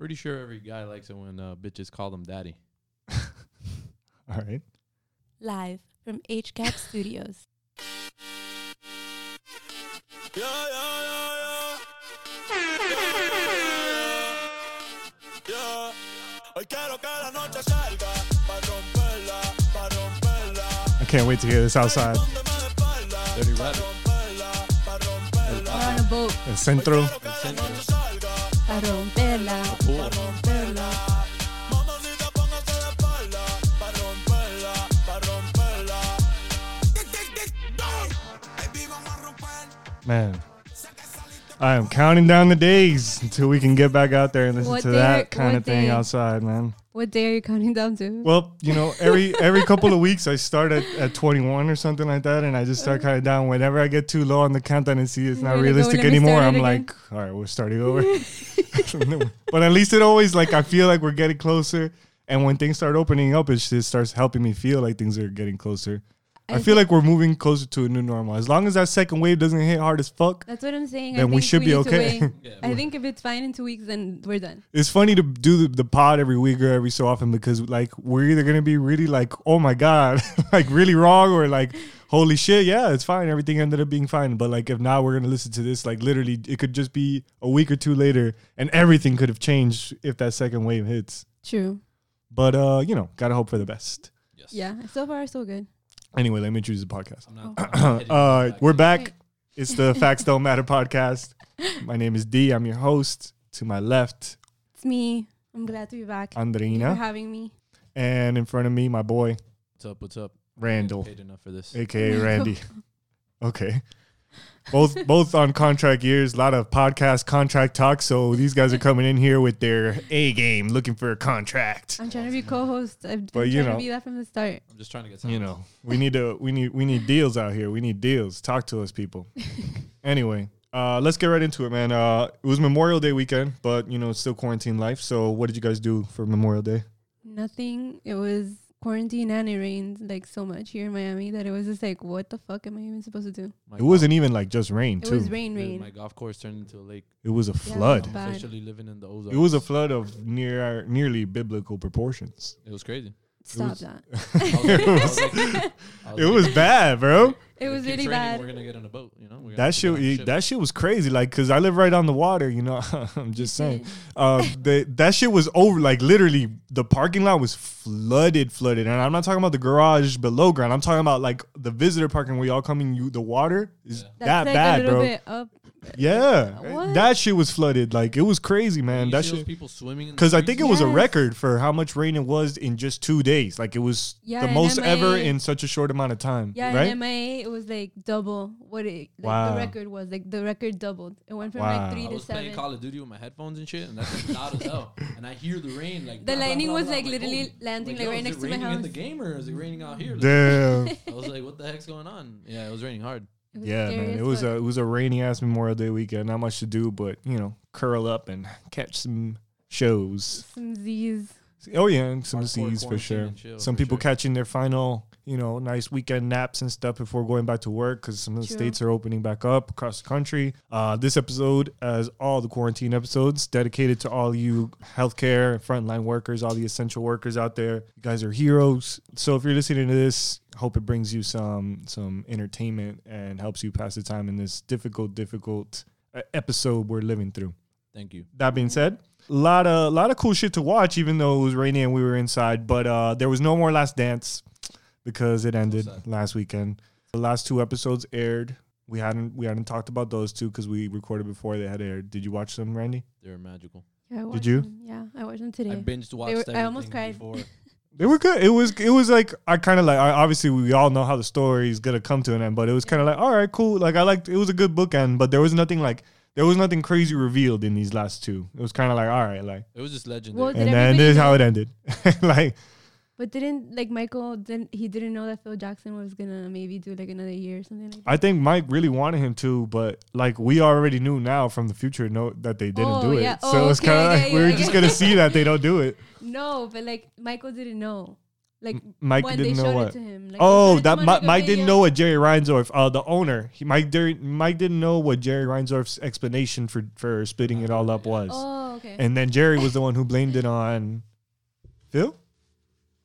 Pretty sure every guy likes it when uh, bitches call them daddy. All right. Live from HCAP Studios. Yeah, yeah, yeah, yeah. Yeah. Hoy quiero que la noche salga pa' romperla, pa' romperla. I can't wait to hear this outside. Donde Dirty Rabbit. romperla, pa' romperla. We're on a boat. El centro. Quiero que la noche salga Pa' romperla. Pa' romperla. Mamacita, póngase de espalda pa' romperla, pa' romperla. Tic, tic, tic. Baby, vamos a romper. Man. I am counting down the days until we can get back out there and listen What to day- that kind what of thing day? outside, man. What day are you counting down to? Well, you know, every every couple of weeks I start at, at 21 or something like that, and I just start uh-huh. counting down. Whenever I get too low on the countdown and see it's not You're realistic anymore, I'm again." like, all right, we're starting over. but at least it always like I feel like we're getting closer, and when things start opening up, it just starts helping me feel like things are getting closer. I, I feel like we're moving closer to a new normal. As long as that second wave doesn't hit hard as fuck, That's what I'm saying. Then I we think should be okay. Yeah, I think if it's fine in two weeks, then we're done. it's funny to do the, the pod every week or every so often because like we're either gonna be really like oh my god like really wrong or like holy shit yeah it's fine everything ended up being fine but like if now we're gonna listen to this like literally it could just be a week or two later and everything could have changed if that second wave hits True. but uh you know gotta hope for the best Yes. Yeah. So far, so good. Anyway let me introduce the podcast I'm not. I'm not uh we're back Right. it's the facts don't matter podcast my name is d i'm your host to my left It's me. I'm glad to be back. Thank you for Andreina having me. and in front of me my boy What's up? What's up? randall Paid enough for this. aka Randy. Okay. Both both on contract years, a lot of podcast contract talk. So these guys are coming in here with their A game, looking for a contract. I'm trying to be co-host. I've been But, you trying know. to be that from the start. I'm just trying to get. Some You know, we need to we need we need deals out here. We need deals. Talk to us, people. anyway, uh, let's get right into it, man. Uh, it was Memorial Day weekend, but you know, it's still quarantine life. So what did you guys do for Memorial Day? Nothing. It was quarantine and it rained like so much here in Miami that it was just like, what the fuck am I even supposed to do? My It wasn't even like just rain, It too. was rain, golf- rain. My golf course turned into a lake. it was a Yeah, flood. it was bad. Officially living in the Ozarks. It was a flood of near nearly biblical proportions. It was crazy. Stop was- that. I was like- I was like- I It was bad, bro. It was keeps really raining, bad. We're gonna get on a boat. You know. That have to get on a shit, ship. that shit was crazy. Like, cause I live right on the water. You know, I'm just saying. Uh, the, that shit was over. Like, literally, the parking lot was flooded, flooded. And I'm not talking about the garage below ground. I'm talking about like the visitor parking where y'all coming. You, the water is Yeah. That like bad, a little bro. bit up. Yeah, What? that shit was flooded. Like, it was crazy, man. You that see those shit. people swimming. in the Because I think it was a Yes. record for how much rain it was in just two days. Like, it was Yeah, the in most ever MIA. in such a short amount of time. Yeah, right? in MIA it was like double what it like Wow. the record was. Like the record doubled. It went from Wow. like three I to was playing seven. Call of Duty with my headphones and shit, and that's like loud as hell. And I hear the rain like. The blah, blah, lightning blah, was, blah. like, I'm literally oh. landing, like, yo, right is next it to my raining in house. the game or is it raining out here? Like, Damn. I was like, what the heck's going on? Yeah, it was raining hard. It was Yeah, man. It was fuck. a it was a rainy ass Memorial Day weekend. Not much to do, but you know, curl up and catch some shows. some Z's. Oh yeah, some Hardcore Z's for sure. Some for people sure. catching their final, you know, nice weekend naps and stuff before going back to work because some of the True. states are opening back up across the country. Uh, this episode, as all the quarantine episodes, dedicated to all you healthcare frontline workers, all the essential workers out there. You guys are heroes. So if you're listening to this, hope it brings you some some entertainment and helps you pass the time in this difficult, difficult uh, episode we're living through. Thank you. That being said, a lot of lot of cool shit to watch, even though it was rainy and we were inside. But uh, there was no more Last Dance because it ended sad. last weekend. The last two episodes aired. We hadn't we hadn't talked about those two because we recorded before they had aired. Did you watch them, Randy? They were magical. Yeah, I watched you? Them. Yeah, I watched them today. I binged watched were- I almost cried. Before. They were good. It was it was like I kind of like I, obviously we all know how the story is gonna come to an end, but it was kind of like all right, cool. Like I liked it was a good bookend, but there was nothing like there was nothing crazy revealed in these last two. It was kind of like all right, like It was just legendary. Well, and then this is how it ended. like but didn't like Michael? Didn't he didn't know that Phil Jackson was gonna maybe do like another year or something like that? I think Mike really wanted him to, but like we already knew now from the future know that they didn't Oh, do it. yeah. So Oh, it's okay, kind of yeah, like yeah, we're yeah. just gonna see that they don't do it. No, but like Michael didn't know. Like Mike when didn't know what. him. Like, Oh, that to him on, like, a Mike didn't know what Jerry Reinsdorf, uh, the owner. He Mike Jerry, Mike didn't know what Jerry Reinsdorf's explanation for for splitting it all up was. Oh, okay. And then Jerry was the one who blamed it on Phil.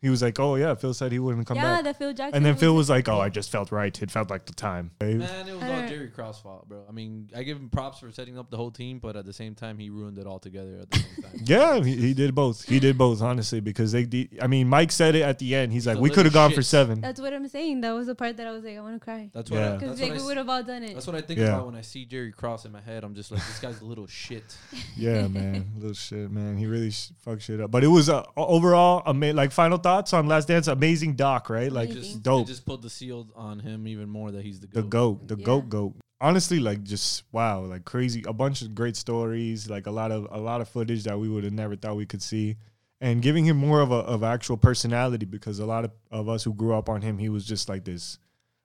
He was like, "Oh yeah, Phil said he wouldn't come yeah, back." that Phil Jackson. And then Phil was like, "Oh, I just felt right. It felt like the time." Man, it was all Jerry Krause' fault, bro. I mean, I give him props for setting up the whole team, but at the same time, he ruined it all together at the same time. Yeah, he, he did both. He did both, honestly, because they. de- I mean, Mike said it at the end. He's He's like, "We could have gone for shit." seven." That's what I'm saying. That was the part that I was like, I want to cry. That's what. Yeah. I, Because that's, like we would have all done it. that's what I think Yeah. about when I see Jerry Krause in my head. I'm just like, this guy's a little shit. Yeah, man, little shit, man. He really sh- fucked shit up. But it was uh, overall, ama- like final thoughts on Last Dance. Amazing doc, right? Like Just dope. Just put the seal on him even more that he's the the goat. goat, the Yeah. goat, goat. Honestly, like just wow, like crazy. A bunch of great stories, like a lot of a lot of footage that we would have never thought we could see, and giving him more of a of actual personality because a lot of, of us who grew up on him, he was just like this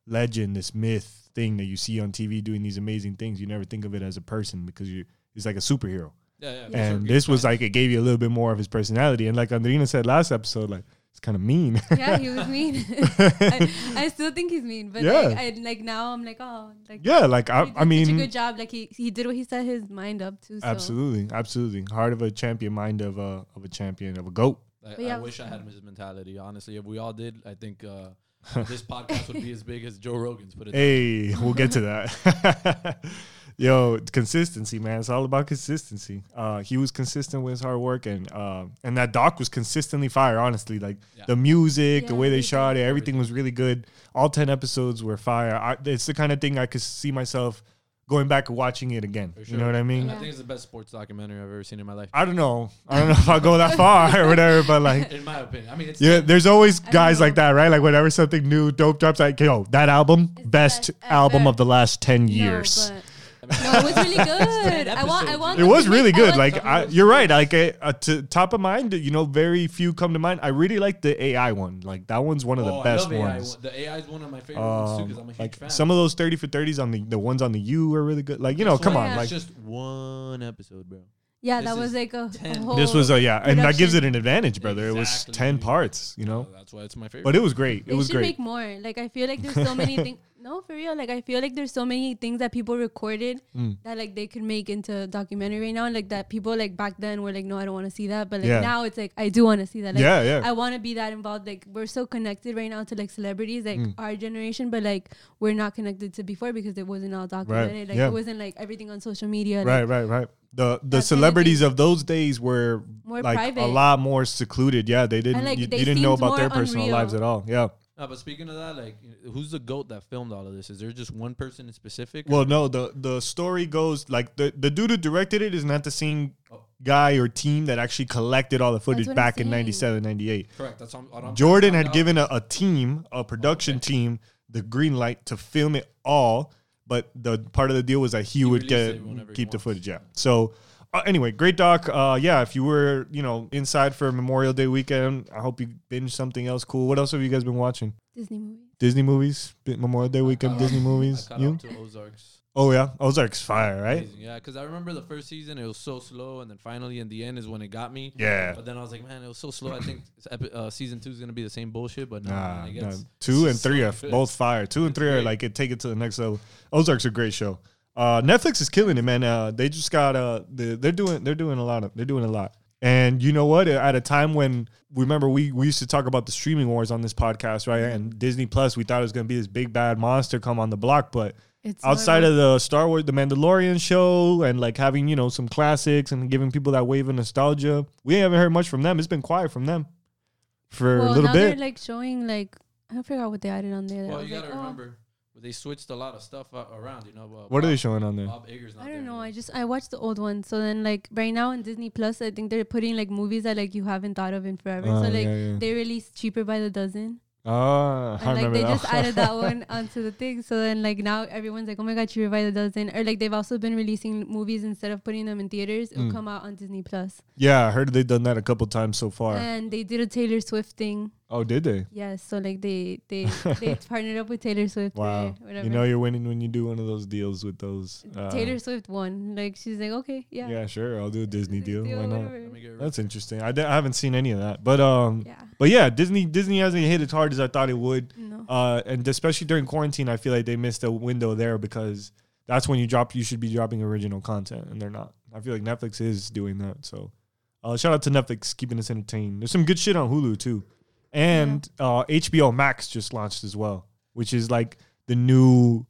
legend, this myth thing that you see on TV doing these amazing things. You never think of it as a person because you he's like a superhero. Yeah, yeah. for sure. And this was like it gave you a little bit more of his personality. And like Andreina said last episode, like it's kind of mean. yeah, he was mean. I, I still think he's mean, but Yeah. like, I, like now I'm like, oh, like yeah, like I, I mean, such a good job. Like he he did what he set his mind up to. So. absolutely, absolutely, heart of a champion, mind of a of a champion, of a goat. I, yeah, I wish I had his mentality. Honestly, if we all did, I think uh, this podcast would be as big as Joe Rogan's. Put it. that way. Hey, we'll get to that. Yo, consistency, man. It's all about consistency. Uh, he was consistent with his hard work, and uh, and that doc was consistently fire. Honestly, like Yeah. the music, the way they they shot it, everything was really good. All ten episodes were fire. I, it's the kind of thing I could see myself going back and watching it again. For You know what I mean? And I think it's the best sports documentary I've ever seen in my life. I don't know. I don't know if I'll go that far or whatever, but like. In my opinion, I mean, it's Yeah, there's always guys like that, right? Like whenever something new, dope drops, like yo, that album, best best album ever. of the last ten No, years. but- I mean, no, it was really good. I want, I want. It was really good. Like I, you're right. Like uh, uh, to top of mind, you know, very few come to mind. I really like the AI one. Like that one's one of the oh, I best love AI. ones. The AI is one of my favorite ones too Um, because I'm a huge like fan. some of those thirty for thirties on the the ones on the U are really good. Like you know, This come one on, Yeah. like it's just one episode, bro. yeah, this that was is like a, a 10. whole. this was a yeah, and that gives it an advantage, brother. It was Exactly. ten parts, you know, that's why it's my favorite. but it was great. It They was should great. make more. Like I feel like there's so many things. No, for real. Like I feel like there's so many things that people recorded Mm. that like they could make into a documentary right now. And Like that people like back then were like, no, I don't want to see that. But like Yeah. now it's like I do want to see that. Like, yeah, yeah. I want to be that involved. Like we're so connected right now to like celebrities, like Mm. our generation, but like we're not connected to before because it wasn't all documented. Like yeah. it wasn't like everything on social media. right, Like, right, right. The the of celebrities of those days were More like private. a lot more secluded. Yeah, they didn't. like, you, they you didn't know about their personal unreal. lives at all. Yeah. No, but speaking of that, like, who's the goat that filmed all of this? Is there just one person in specific? Well, no. the The story goes like the the dude who directed it is not the same Oh. guy or team that actually collected all the footage back in saying. 97, 98. correct. That's what I'm, what I'm Jordan had to find given a, a team, a production Okay. team, the green light to film it all, but the part of the deal was that he, would get it whenever he keep the wants. footage. Yeah. So. Uh, anyway, great doc. Uh, yeah, if you were, you know, inside for Memorial Day weekend, I hope you binge something else cool. What else have you guys been watching? Disney movies. Disney movies, Memorial Day weekend, caught Disney up- movies. I You? Ozarks. Oh yeah, Ozark's fire, right? Amazing, Yeah, because I remember the first season it was so slow, and then finally in the end is when it got me. Yeah. But then I was like, man, it was so slow. I think epi- uh, season two is gonna be the same bullshit. But no, Nah, man, it nah. two and so three are good. both fire. Two and three are like it take it to the next level. Ozark's a great show. Uh, Netflix is killing it, man. Uh, they just got uh, the, they're doing they're doing a lot of they're doing a lot. And you know what? At a time when remember we we used to talk about the streaming wars on this podcast, right? And Disney Plus, we thought it was gonna be this big bad monster come on the block, but It's outside of the Star Wars, the Mandalorian show, and like having you know some classics and giving people that wave of nostalgia, we haven't heard much from them. It's been quiet from them for well, a little now bit. they're like showing like I forgot what they added on there. Well, you gotta oh. Remember they switched a lot of stuff uh, around. You know, uh, What are they showing on there? Bob Iger's not I don't know. anymore. I just I watched the old one. So then like right now in Disney Plus, I think they're putting like movies that like you haven't thought of in forever. Oh, so like yeah, yeah. they released cheaper by the dozen. Ah, I And like remember they that. just added that one onto the thing. So then like now everyone's like, Oh my god, cheaper by the dozen. Or like they've also been releasing movies instead of putting them in theaters, it'll Mm. come out on Disney Plus. yeah, I heard they've done that a couple times so far. And they did a Taylor Swift thing. Oh, did they? Yes, so like they they they partnered up with Taylor Swift. Wow. Whatever. You know you're winning when you do one of those deals with those. Uh, Taylor Swift won. Like she's like, okay, yeah, Yeah, sure. I'll do a Disney deal. Why not? whatever. Let me get That's interesting. I, d- I haven't seen any of that, but um, Yeah. but yeah, Disney Disney hasn't hit as hard as I thought it would. No. Uh, and especially during quarantine, I feel like they missed a window there because that's when you drop. You should be dropping original content, and they're not. I feel like Netflix is doing that. So, uh, shout out to Netflix keeping us entertained. There's some good shit on Hulu too, and uh, HBO Max just launched as well, which is like the new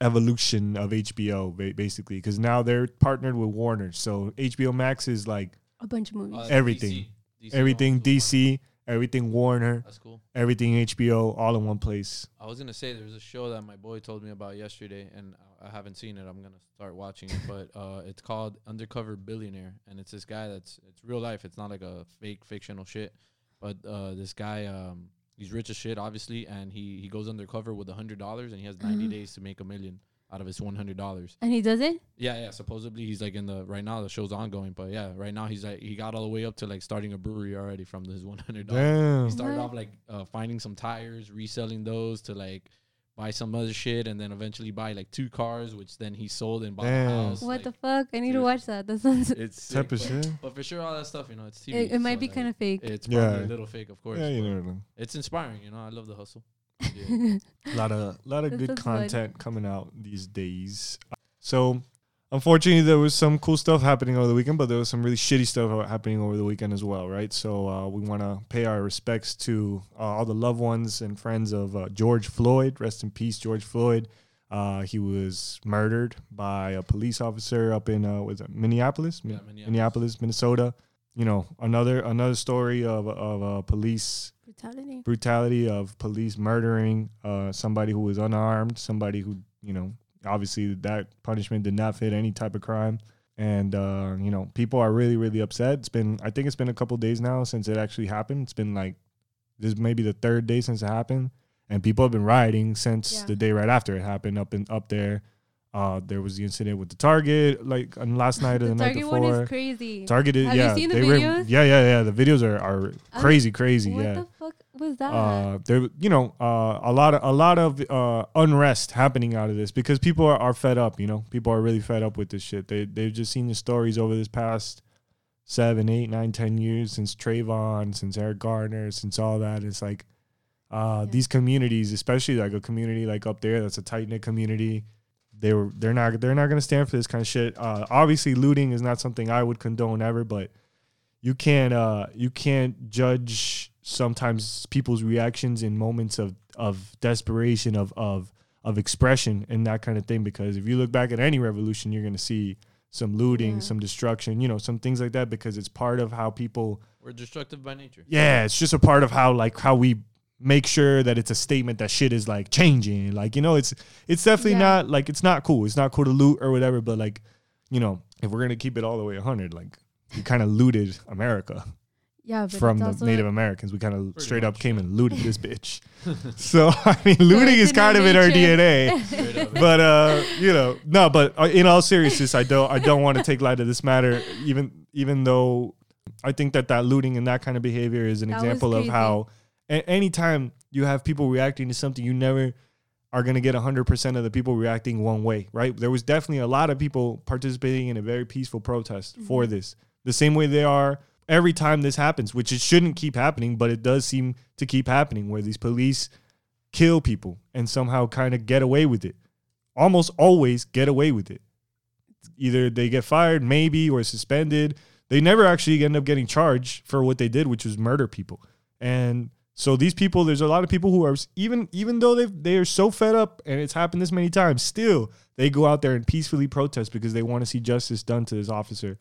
evolution of HBO, ba- basically, because now they're partnered with Warner. So HBO Max is like A bunch of movies. Uh, Everything. DC. DC everything owns- DC, everything Warner, That's cool. everything HBO, all in one place. I was gonna say there's a show that my boy told me about yesterday, and I I haven't seen it. I'm gonna start watching it, but uh, it's called Undercover Billionaire, and it's this guy that's it's real life. It's not like a fake fictional shit, but uh, this guy um, he's rich as shit, obviously, and he he goes undercover with a hundred dollars, and he has 90 Mhm. days to make a million out of his one hundred dollars. And he does it? Yeah, yeah. Supposedly he's like in the right now the show's ongoing, but yeah, right now he's like he got all the way up to like starting a brewery already from his one hundred dollars. Damn. He started What? off like uh, finding some tires, reselling those to like buy some other shit, and then eventually buy like two cars, which then he sold and bought Damn. a house. What like, the fuck? I need to watch that. That sounds. It, It's Type sick, of but, shit. but for sure, all that stuff, you know, it's TV. it might so, be like, kind of fake. It's Yeah. a little fake, of course. Yeah, you never know. It's inspiring, you know. I love the hustle. Yeah. A lot of lot of That good sounds fun. content coming out these days. So, unfortunately, there was some cool stuff happening over the weekend, but there was some really shitty stuff happening over the weekend as well, right? So, uh, we want to pay our respects to uh, all the loved ones and friends of uh, George Floyd. Rest in peace, George Floyd. Uh, he was murdered by a police officer up in uh, was it Minneapolis? Yeah, Minneapolis. Minneapolis, Minnesota. You know, another another story of of uh, police Brutality. brutality of police murdering uh, somebody who was unarmed, somebody who, you know, obviously that punishment did not fit any type of crime. And, uh, you know, people are really, really upset. It's been, I think it's been a couple days now since it actually happened. It's been like, this may be the third day since it happened. And people have been rioting since Yeah. the day right after it happened up in up there. Uh, there was the incident with the Target, like on last night or the, the night Target before. one is crazy. Target, is, Have you yeah, seen the they were- yeah, yeah, yeah. The videos are are crazy, crazy. what yeah was that? uh, there, you know, uh, a lot of a lot of uh, unrest happening out of this because people are, are fed up. You know, people are really fed up with this shit. They they've just seen the stories over this past seven, eight, nine, ten years since Trayvon, since Eric Garner, since all that. It's like uh, Yeah. these communities, especially like a community like up there, that's a tight knit community. They were they're not they're not gonna stand for this kind of shit. Uh, obviously, looting is not something I would condone ever, but you can't uh you can't judge sometimes people's reactions in moments of of desperation of of of expression and that kind of thing because if you look back at any revolution you're going to see some looting Yeah. some destruction you know some things like that because it's part of how people We're destructive by nature. yeah it's just a part of how like how we make sure that it's a statement that shit is like changing like you know it's it's definitely Yeah. not like it's not cool it's not cool to loot or whatever but like you know if we're going to keep it all the way 100 like you kind of looted america yeah, but from the also Native Americans. We kind of straight up came yeah. and looted this bitch. so I mean, looting it's is kind of in our. DNA. But uh, you know, no. But uh, in all seriousness, I don't. I don't want to take light of this matter. Even even though I think that that looting and that kind of behavior is an That example of how a- anytime you have people reacting to something, you never are going to get 100% of the people reacting one way, right? There was definitely a lot of people participating in a very peaceful protest for Mm-hmm. this. The same way they are every time this happens, which it shouldn't keep happening, but it does seem to keep happening where these police kill people and somehow kind of get away with it. Almost always get away with it. Either they get fired, maybe, or suspended. They never actually end up getting charged for what they did, which was murder people. And so these people, there's a lot of people who are even even though they they are so fed up and it's happened this many times, still they go out there and peacefully protest because they want to see justice done to this officer.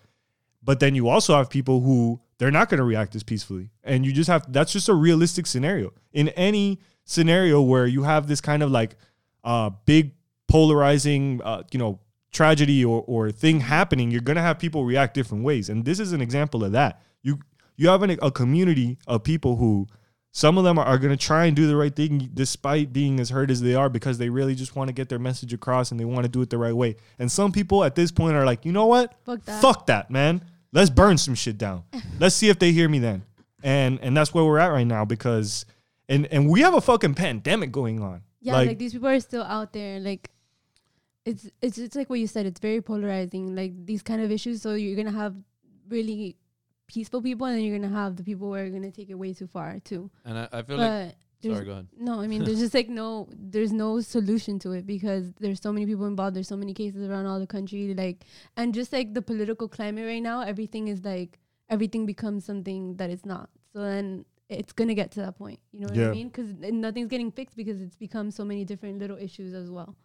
But then you also have people who they're not going to react as peacefully. And you just have that's just a realistic scenario. In any scenario where you have this kind of like uh big polarizing uh you know tragedy or or thing happening, you're going to have people react different ways. And this is an example of that. You you have an, a community of people who some of them are going to try and do the right thing despite being as hurt as they are because they really just want to get their message across and they want to do it the right way. And some people at this point are like, you know what? Fuck that. Fuck that, man. Let's burn some shit down. Let's see if they hear me then. and and that's where we're at right now because and and we have a fucking pandemic going on. Yeah, like, these people are still out there. Like it's it's it's like what you said. It's very polarizing. Like these kind of issues. So you're gonna have really peaceful people, and then you're gonna have the people who are gonna take it way too far too. And I, I feel like But there's sorry, go ahead. no, I mean there's just like no there's no solution to it because there's so many people involved. There's so many cases around all the country. Like and just like the political climate right now, everything is like everything becomes something that it's not. So then it's gonna get to that point. You know what Yeah. I mean? Because nothing's getting fixed because it's become so many different little issues as well.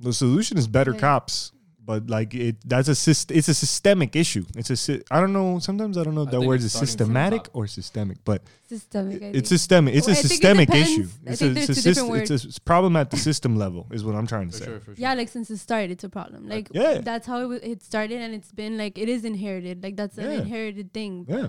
The solution is better Yeah. cops, but like it that's a syst- it's a systemic issue. It's a sy- I don't know. Sometimes I don't know if that word is systematic or systemic, but Systemic. I it's systemic. It's Well, a I think it systemic issue. I It's think a, there's it's a, syst- it's a s- problem at the system level, is what I'm trying to For say. sure, for sure. yeah, like since the start, it's a problem. Like Yeah. that's how it, w- it started, and it's been like it is inherited. Like that's an inherited thing. Yeah.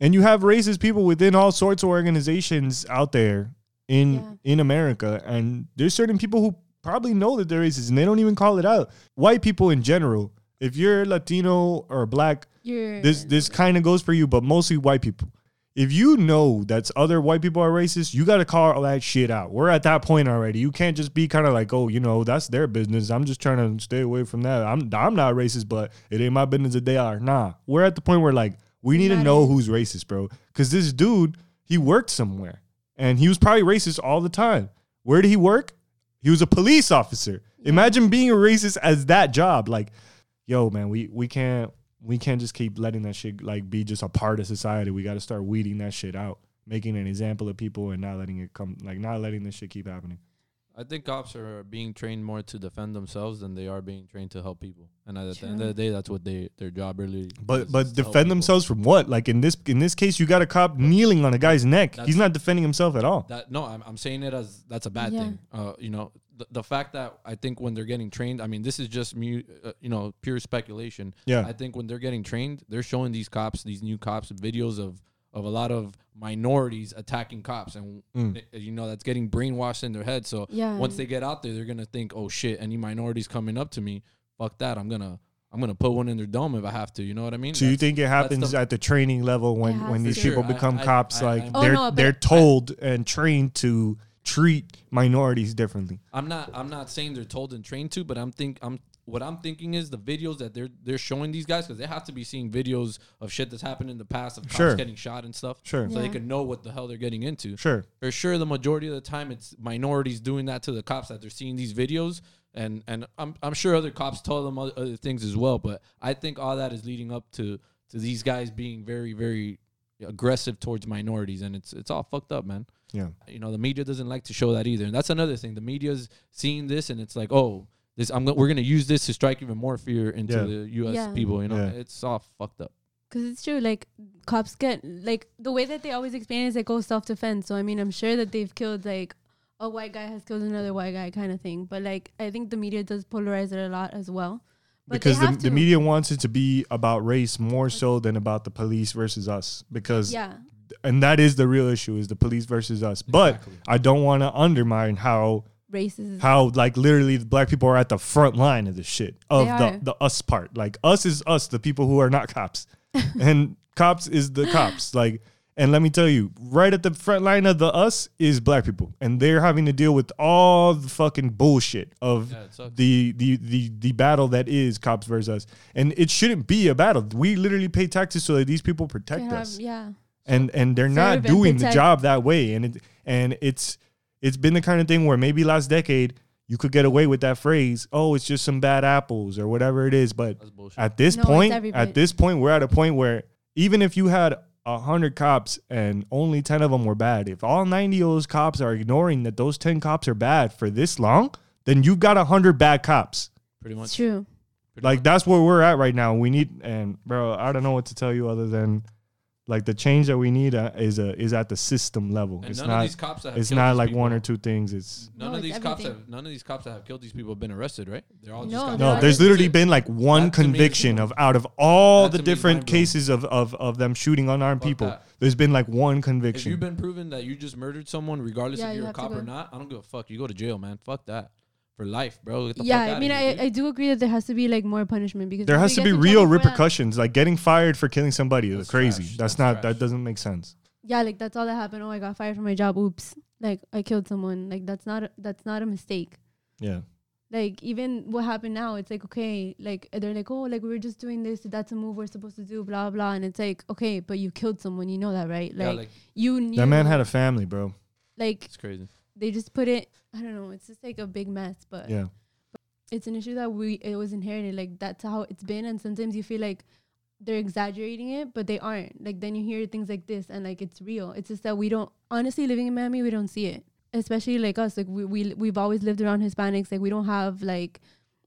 And you have racist people within all sorts of organizations out there in Yeah. in America, and there's certain people who probably know that they're racist and they don't even call it out. White people in general, if you're Latino or black, You're this this kind of goes for you, but mostly white people. If you know that other white people are racist, you got to call all that shit out. We're at that point already. You can't just be kind of like, oh, you know, that's their business. I'm just trying to stay away from that. I'm I'm not racist, but it ain't my business that they are. Nah, we're at the point where like we need to know who's racist, bro. Because this dude, he worked somewhere, and he was probably racist all the time. Where did he work? He was a police officer. Imagine being a racist as that job. Like, yo, man, we we can't we can't just keep letting that shit like be just a part of society. We got to start weeding that shit out, making an example of people, and not letting it come like not letting this shit keep happening. I think cops are being trained more to defend themselves than they are being trained to help people. And at the end of the day, that's what they their job really. But is, but is to defend people. themselves from what? Like in this in this case, you got a cop kneeling on a guy's neck. That's- He's not defending himself at all. That no, I'm, I'm saying it as that's a bad Yeah. thing. Uh, you know, the, the fact that I think when they're getting trained, I mean, this is just mu- uh, you know pure speculation. Yeah. I think when they're getting trained, they're showing these cops, these new cops, videos of of a lot of minorities attacking cops, and Mm. you know that's getting brainwashed in their head. So Yeah. once they get out there, they're gonna think, oh shit, any minorities coming up to me, fuck that, I'm gonna I'm gonna put one in their dome if I have to. You know what I mean? So you think it happens the- at the training level when when these be. people become I- cops? I- like I'm- Oh, they're no, they're I- told and trained to treat minorities differently. I'm not I'm not saying they're told and trained to, but I'm think I'm what I'm thinking is the videos that they're they're showing these guys because they have to be seeing videos of shit that's happened in the past of cops Sure. getting shot and stuff, Sure, so they can know what the hell they're getting into. sure. For sure, the majority of the time it's minorities doing that to the cops that they're seeing these videos, and and I'm I'm sure other cops tell them other, other things as well, but I think all that is leading up to to these guys being very very aggressive towards minorities, and it's it's all fucked up, man Yeah. you know the media doesn't like to show that either and that's another thing the media's seeing this and it's like oh this i'm go- we're gonna use this to strike even more fear into Yeah. the us Yeah. people you know Yeah. it's all fucked up Because it's true, like cops get like the way that they always explain it is like oh self defense. So I mean, I'm sure that they've killed like a white guy has killed another white guy kind of thing. But like I think the media does polarize it a lot as well. But because the, the media wants it to be about race more so than about the police versus us because yeah, and that is the real issue is the police versus us but i don't want to undermine how races. how like literally the black people are at the front line of the shit of the the us part. Like us is us the people who are not cops. And cops is the cops. Like and let me tell you right at the front line of the us is black people. And they're having to deal with all the fucking bullshit of Yeah, the, the the the battle that is cops versus us. And it shouldn't be a battle. We literally pay taxes so that these people protect have- us. yeah, and and they're not Serve and doing the job that way. And it and it's it's been the kind of thing where maybe last decade you could get away with that phrase oh it's just some bad apples or whatever it is but at this No, point at this point we're at a point where even if you had a hundred cops and only 10 of them were bad if all 90 of those cops are ignoring that those 10 cops are bad for this long then you've got a hundred bad cops pretty it's much true. pretty like much. that's where we're at right now. We need and bro, I don't know what to tell you other than like the change that we need uh, is a is at the system level. and it's none not of these cops that have it's killed not these like people, one or two things. It's none No, of it's these cops everything. have none of these cops that have killed these people have been arrested right they're all No, got they're no, there's literally been like one That to me is conviction of out of all that the to me is different cases of, of of them shooting unarmed Fuck people. that. There's been like one conviction. if conviction. you've been proven that you just murdered someone regardless Yeah, if you you're a cop or not i don't give a fuck you go to jail man fuck that for life bro Get the Yeah, fuck I mean, here, I. I do agree that there has to be like more punishment because there has to be real trouble for that- repercussions. Like getting fired for killing somebody is crazy. trash. That's That's not trash. that doesn't make sense. yeah, like that's all that happened. Oh, I got fired from my job. Oops, like I killed someone. Like that's not a, that's not a mistake. Yeah. Like even what happened now, it's like okay, like they're like oh, like we were just doing this. That's a move we're supposed to do. Blah blah, and it's like okay, but you killed someone. You know that, right? Like, yeah, like you knew That man had a family, bro. like it's crazy. They just put it. I don't know. It's just like a big mess, but Yeah. but it's an issue that we it was inherited. Like that's how it's been, and sometimes you feel like they're exaggerating it, but they aren't. Like then you hear things like this, and like it's real. It's just that we don't honestly living in Miami, we don't see it. Especially like us, like we we we've always lived around Hispanics. Like we don't have like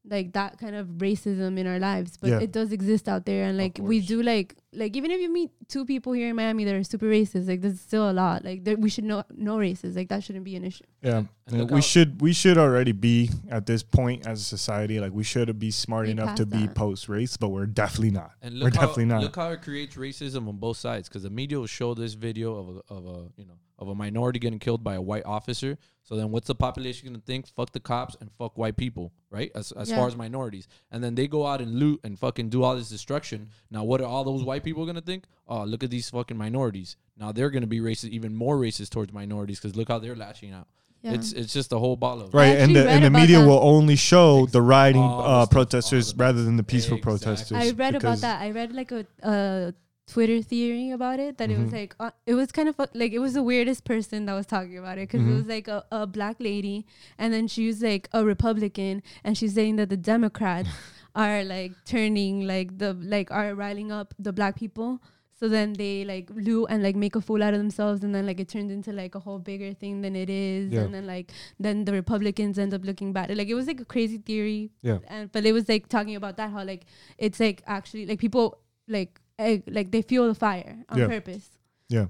like that kind of racism in our lives, but Yeah. it does exist out there. And like we do like like even if you meet two people here in Miami that are super racist, like there's still a lot. Like there, we should know no races. Like that shouldn't be an issue. Yeah. And And we how- should we should already be at this point as a society like we should be smart Be enough to past be post race, but we're definitely not. And we're how, definitely not. Look how it creates racism on both sides because the media will show this video of a, of a you know of a minority getting killed by a white officer. So then, what's the population gonna think? Fuck the cops and fuck white people, right? As as Yeah. far as minorities, and then they go out and loot and fucking do all this destruction. Now, what are all those white people gonna think? Oh, look at these fucking minorities. Now they're gonna be racist, even more racist towards minorities because look how they're lashing out. Yeah. It's it's just a whole ball of Right, and the and the media that. will only show the rioting uh, protesters the- rather than the peaceful Exactly. protesters. I read about that. I read like a uh, Twitter theory about it that it was Mhm. like uh, it was kind of fu- like it was the weirdest person that was talking about it because Mhm. it was like a, a black lady and then she was like a Republican and she's saying that the Democrats are like turning like the like are riling up the black people. So then they like loot and like make a fool out of themselves, and then like it turns into like a whole bigger thing than it is, Yeah. and then like then the Republicans end up looking bad. Like it was like a crazy theory, Yeah. and but it was like talking about that how like it's like actually like people like like they fuel the fire on Yeah. purpose. Yeah.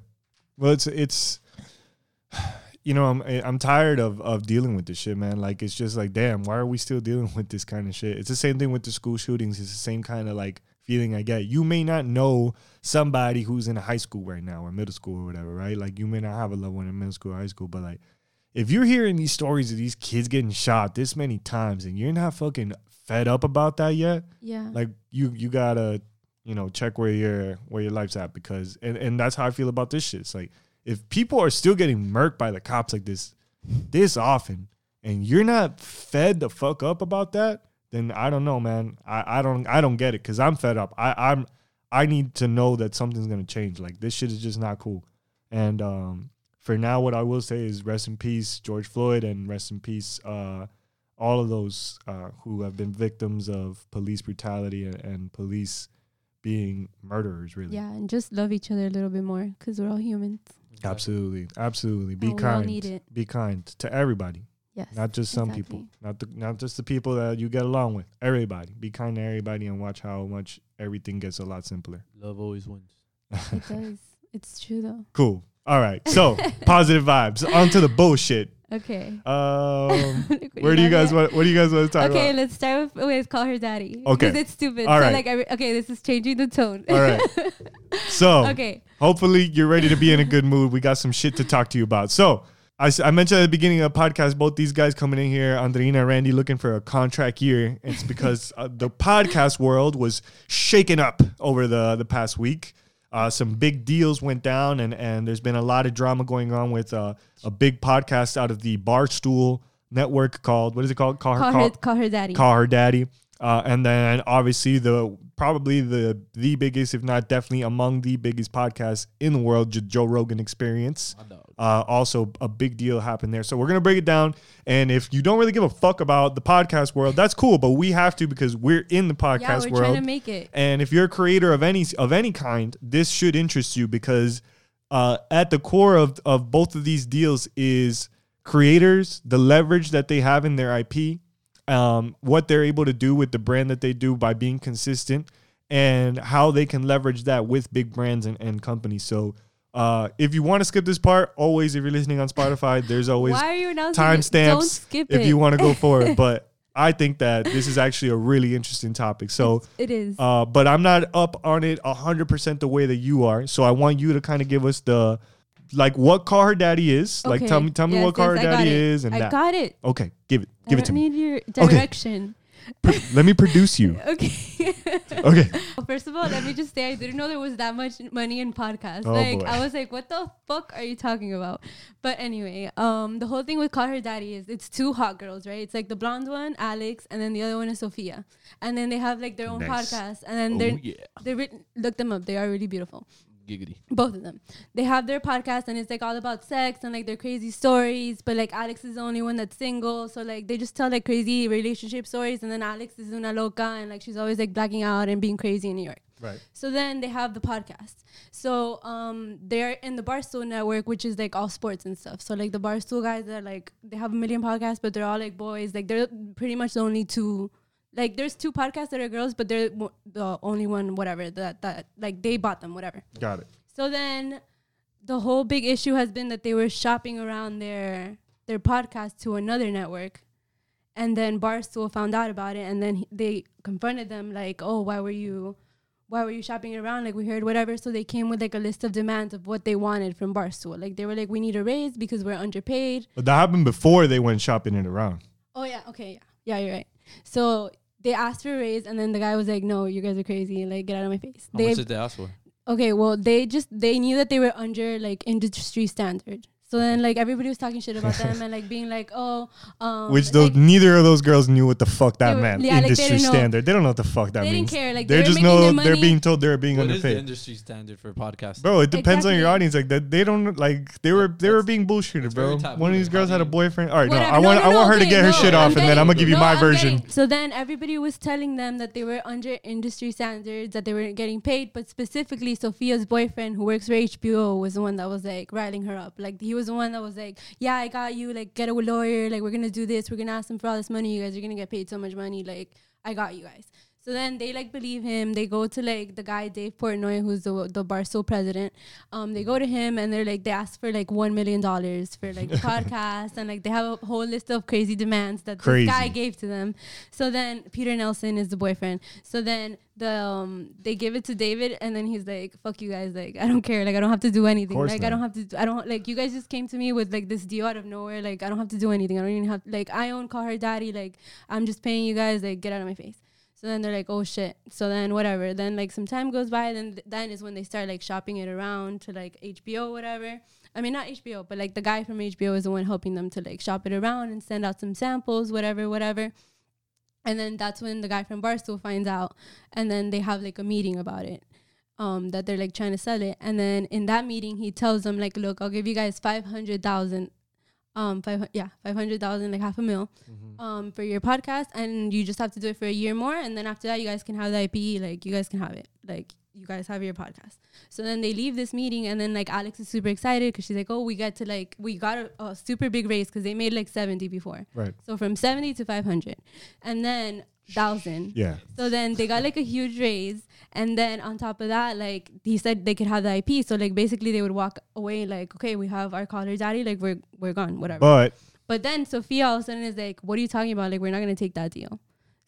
Well, it's it's you know I'm I'm tired of of dealing with this shit, man. Like it's just like, damn, why are we still dealing with this kind of shit? It's the same thing with the school shootings. It's the same kind of like feeling I get. You may not know somebody who's in high school right now or middle school or whatever, right? Like you may not have a loved one in middle school or high school, but like if you're hearing these stories of these kids getting shot this many times and you're not fucking fed up about that yet, Yeah, like you you gotta you know check where your where your life's at because and and that's how I feel about this shit. It's like if people are still getting murked by the cops like this this often and you're not fed the fuck up about that, then I don't know, man. I I don't I don't get it because I'm fed up. I I'm I need to know that something's gonna change. Like this shit is just not cool. And um for now, what I will say is rest in peace, George Floyd, and rest in peace, uh, all of those uh, who have been victims of police brutality and, and police being murderers. Really, yeah, and just love each other a little bit more because we're all humans. absolutely, absolutely. Be And we all kind. need it. Be kind to everybody, Yes, not just some exactly. people, not the not just the people that you get along with. Everybody, be kind to everybody, and watch how much everything gets a lot simpler. love always wins. It does. It's true though. Cool. All right. So positive vibes. On to the bullshit. Okay. Um, where do you guys want? What do you guys want to talk Okay, about? Okay, let's start with, with call her daddy. Okay. Because it's stupid. All so right. like, I okay, this is changing the tone. All right. So okay. hopefully you're ready to be in a good mood. We got some shit to talk to you about. So I mentioned at the beginning of the podcast, both these guys coming in here, Andreina and Randy, looking for a contract year. It's because uh, the podcast world was shaken up over the the past week. Uh, some big deals went down, and and there's been a lot of drama going on with uh, a big podcast out of the Barstool network called what is it called? Call, Call, her, call her daddy. call her daddy. Uh, and then obviously the probably the the biggest, if not definitely among the biggest podcasts in the world, J- Joe Rogan Experience. Uh, also a big deal happened there. So we're gonna break it down. And if you don't really give a fuck about the podcast world, that's cool. But we have to because we're in the podcast yeah, we're world. trying to make it. And if you're a creator of any of any kind, this should interest you because uh, at the core of of both of these deals is creators, the leverage that they have in their IP, um, what they're able to do with the brand that they do by being consistent, and how they can leverage that with big brands and, and companies. So. Uh, if you want to skip this part, always if you're listening on Spotify, there's always Why are you announcing it? Don't timestamps if it. you want to go for it. But I think that this is actually a really interesting topic. So it is. uh, but I'm not up on it 100% the way that you are. So I want you to kind of give us the like what call her daddy is. Like tell me tell me Yes, what car yes, her I daddy is and I that. got it. Okay, give it I give it to me. need your direction. Pro- let me produce you. Okay. Okay. Well, First of all, let me just say I didn't know there was that much money in podcasts. Oh, like boy. I was like, what the fuck are you talking about? But anyway, um, the whole thing with Call Her Daddy is it's two hot girls, right? It's like the blonde one, Alex, and then the other one is Sophia. And then they have like their own Nice. podcast, and then Oh they're yeah, they re- look them up. They are really beautiful. Giggity. Both of them. They have their podcast and it's like all about sex and like their crazy stories. But like Alex is the only one that's single. So like they just tell like crazy relationship stories. And then Alex is una loca and like she's always like blacking out and being crazy in New York. Right. So then they have the podcast. So um they're in the Barstool network, which is like all sports and stuff. So like the Barstool guys are like they have a million podcasts, but they're all like boys. Like they're pretty much the only two like there's two podcasts that are girls, but they're the only one, whatever, that that like they bought them, whatever. Got it. So then the whole big issue has been that they were shopping around their their podcast to another network. And then Barstool found out about it and then he- they confronted them like, "Oh, why were you why were you shopping around? Like we heard whatever." So they came with like a list of demands of what they wanted from Barstool. Like they were like, "We need a raise because we're underpaid." But that happened before they went shopping it around. Oh yeah, okay, yeah. Yeah, you're right. So they asked for a raise and then the guy was like, "No, you guys are crazy. Like get out of my face." How they much did they ask for? Okay, well, they just they knew that they were under like industry standard. So then, like everybody was talking shit about them and like being like, "Oh, um, Which those like, neither of those girls knew what the fuck that were- meant. yeah, like, they Industry know. standard. They don't know what the fuck that they means. didn't care. Like they they, just making know their they're being told they're being underpaid. What is the underpaid. industry standard for podcasting? Bro, it depends on your audience. Like that, they don't like they were they were being bullshitted, bro. very. One of these girls had a boyfriend. All right, no, I want no, I no, want her to okay, get her no, shit off, and then I'm gonna give you my I'm version. getting- so then everybody was telling them that they were under industry standards, that they weren't getting paid, but specifically Sophia's boyfriend, who works for HBO, was the one that was like riling her up. Like he was the one that was like, "Yeah, I got you. Like get a lawyer. Like we're gonna do this. We're gonna ask them for all this money. You guys are gonna get paid so much money. Like I got you guys." So then they like believe him. They go to like the guy Dave Portnoy, who's the the Barstool president. Um, they go to him and they're like they ask for like one million dollars for like the podcast and like they have a whole list of crazy demands that Crazy. this guy gave to them. So then Peter Nelson is the boyfriend. So then the um they give it to David and then he's like, "Fuck you guys! Like I don't care. Like I don't have to do anything. Like I don't have to. do- I don't like you guys just came to me with like this deal out of nowhere. Like I don't have to do anything. I don't even have like I own Call Her Daddy. Like I'm just paying you guys. Like get out of my face." So then they're like, "Oh shit!" So then whatever. Then like some time goes by. Then then is when they start like shopping it around to like HBO, whatever. I mean, not HBO, but like the guy from HBO is the one helping them to like shop it around and send out some samples, whatever, whatever. And then that's when the guy from Barstool finds out, and then they have like a meeting about it, um, that they're like trying to sell it. And then in that meeting, he tells them like, "Look, I'll give you guys five hundred thousand, um, five yeah, five hundred thousand, like half a mil, um, for your podcast, and you just have to do it for a year more, and then after that, you guys can have the IP, like you guys can have it, like you guys have your podcast. So then they leave this meeting, and then like Alex is super excited because she's like, "Oh, we got to like we got a, a super big raise because they made like seventy before." Right. So from 70 to 500 and then 1000. Yeah. So then they got like a huge raise and then on top of that like he said they could have the IP so like basically they would walk away like okay we have our call her daddy like we're we're gone whatever. But But then Sophia all of a sudden is like what are you talking about like we're not going to take that deal.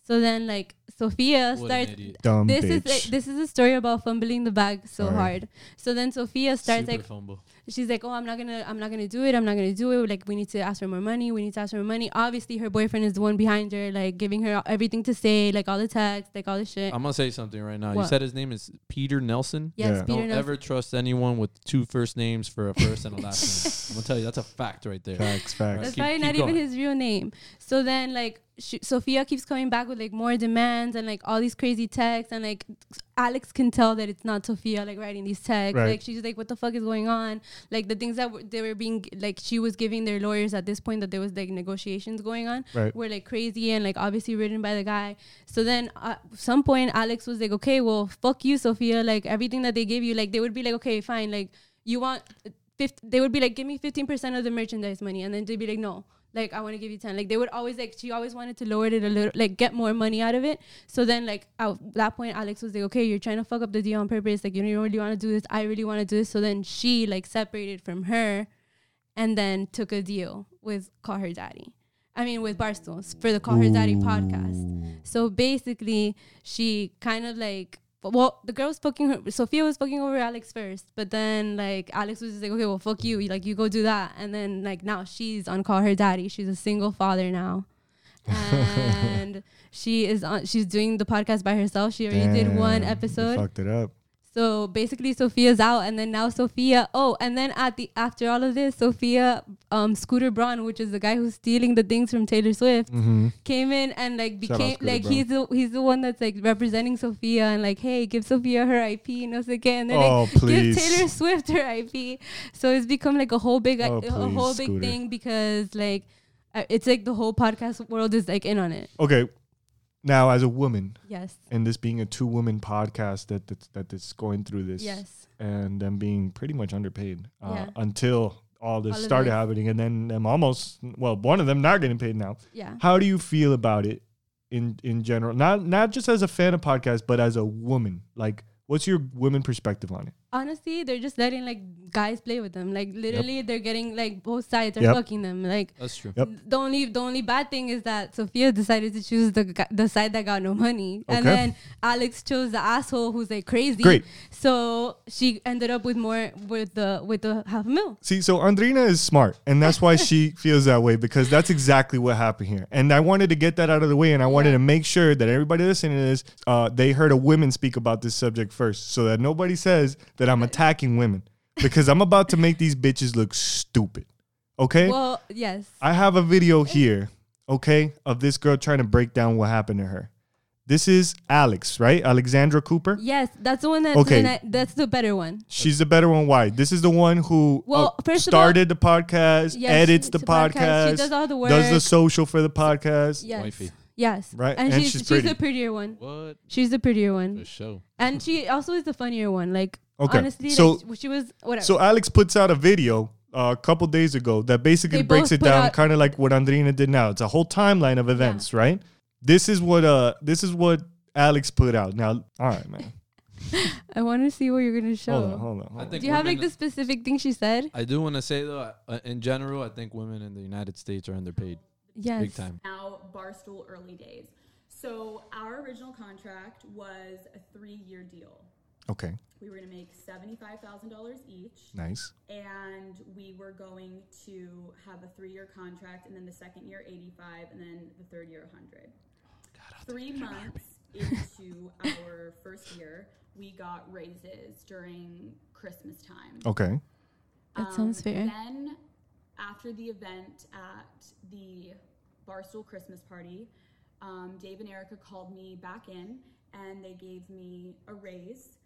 So then like Sophia What starts dumb this bitch. is like, this is a story about fumbling the bag so Sorry. hard. So then Sophia starts Super like fumble. she's like, "Oh, I'm not gonna, I'm not gonna do it. I'm not gonna do it. Like, we need to ask for more money. We need to ask for more money." Obviously, her boyfriend is the one behind her, like giving her everything to say, like all the texts, like all the shit. I'm gonna say something right now. You said his name is Peter Nelson. yes, Yeah. Peter Don't Nelson. ever trust anyone with two first names for a first and a last name. I'm gonna tell you that's a fact right there. facts, facts. That's Keep- probably keep not even his real name. So then, like, she, Sophia keeps coming back with like more demands and like all these crazy texts, and like Alex can tell that it's not Sophia like writing these texts. Right. Like she's like, "What the fuck is going on?" Like the things that were, they were being like she was giving their lawyers at this point that there was like negotiations going on Right. were like crazy and like obviously written by the guy. So then at some point Alex was like, "Okay, well, fuck you, Sophia. Like everything that they gave you, like they would be like, okay, fine, like you want." Uh, 50, they would be like, give me 15% of the merchandise money. And then they'd be like, no, like, I want to give you 10. Like, they would always, like, she always wanted to lower it a little, like, get more money out of it. So then, like, at that point, Alex was like, okay, you're trying to fuck up the deal on purpose. Like, you don't really want to do this. I really want to do this. So then she, like, separated from her and then took a deal with Call Her Daddy. I mean, with Barstools for the Call Her Daddy podcast. So basically, she kind of like, well, the girl was fucking her. Sophia was fucking over Alex first, but then like Alex was just like, okay, well, fuck you, like you go do that, and then like now she's on call her daddy. She's a single father now, and she is on. She's doing the podcast by herself. She already did one episode. Fucked it up. So basically, Sophia's out, and then now Sophia. Oh, and then at the after all of this, Sophia, um, Scooter Braun, which is the guy who's stealing the things from Taylor Swift, Mm-hmm. came in and like became like Braun. he's the he's the one that's like representing Sophia and like, hey, give Sophia her IP, no sé qué, and then Oh, like please. give Taylor Swift her IP. So it's become like a whole big Oh, a whole big Scooter. thing because like uh, it's like the whole podcast world is like in on it. Okay. Now, as a woman, Yes. and this being a two woman podcast that that's, that is going through this, Yes. and them being pretty much underpaid uh, Yeah. until all this All started happening, and then them almost well, one of them not getting paid now. Yeah. How do you feel about it in in general? Not not just as a fan of podcasts, but as a woman. Like, what's your women perspective on it? Honestly, they're just letting like guys play with them. Like literally, they're getting like both sides are Yep. fucking them. Like That's true. Yep. the only the only bad thing is that Sophia decided to choose the the side that got no money, and then Alex chose the asshole who's like crazy. Great. So she ended up with more with the with the half a mil. See, so Andreina is smart, and that's why she feels that way because that's exactly what happened here. And I wanted to get that out of the way, and I wanted Yeah. to make sure that everybody listening to this, uh, they heard a women speak about this subject first, so that nobody says that I'm attacking women because I'm about to make these bitches look stupid. Okay, Well, yes. I have a video here, okay, of this girl trying to break down what happened to her. This is Alex, right? Alexandra Cooper. Yes, that's the one that Okay. then I- that's the better one. She's the better one. Why? This is the one who Well, uh, first of all- started the podcast, Yes, edits the podcast. podcast, She does all the work. does the social for the podcast. Yes. Wifey. Yes. Right, And, and she's she's she's, the prettier one. What? She's the prettier one. For show. And she also is the funnier one. Like Okay, honestly, so- like, she was whatever. So Alex puts out a video uh, a couple days ago that basically They breaks it down, kind of like what Andreina did now. It's a whole timeline of events, right? This is what uh this is what Alex put out. Now, all right, man. I want to see what you're gonna show. Hold on, hold on. Hold I on. think Do you have like the specific thing she said? I do want to say though, uh, in general, I think women in the United States are underpaid, Yes. big time. now Barstool early days. So our original contract was a three-year deal. Okay, We were going to make seventy-five thousand dollars each, nice. and we were going to have a three-year contract, and then the second year eighty-five, and then the third year hundred. God, Three months into our first year, we got raises during Christmas time. Okay, That sounds fair. Then, after the event at the Barstool Christmas party, um, Dave and Erika called me back in and they gave me a raise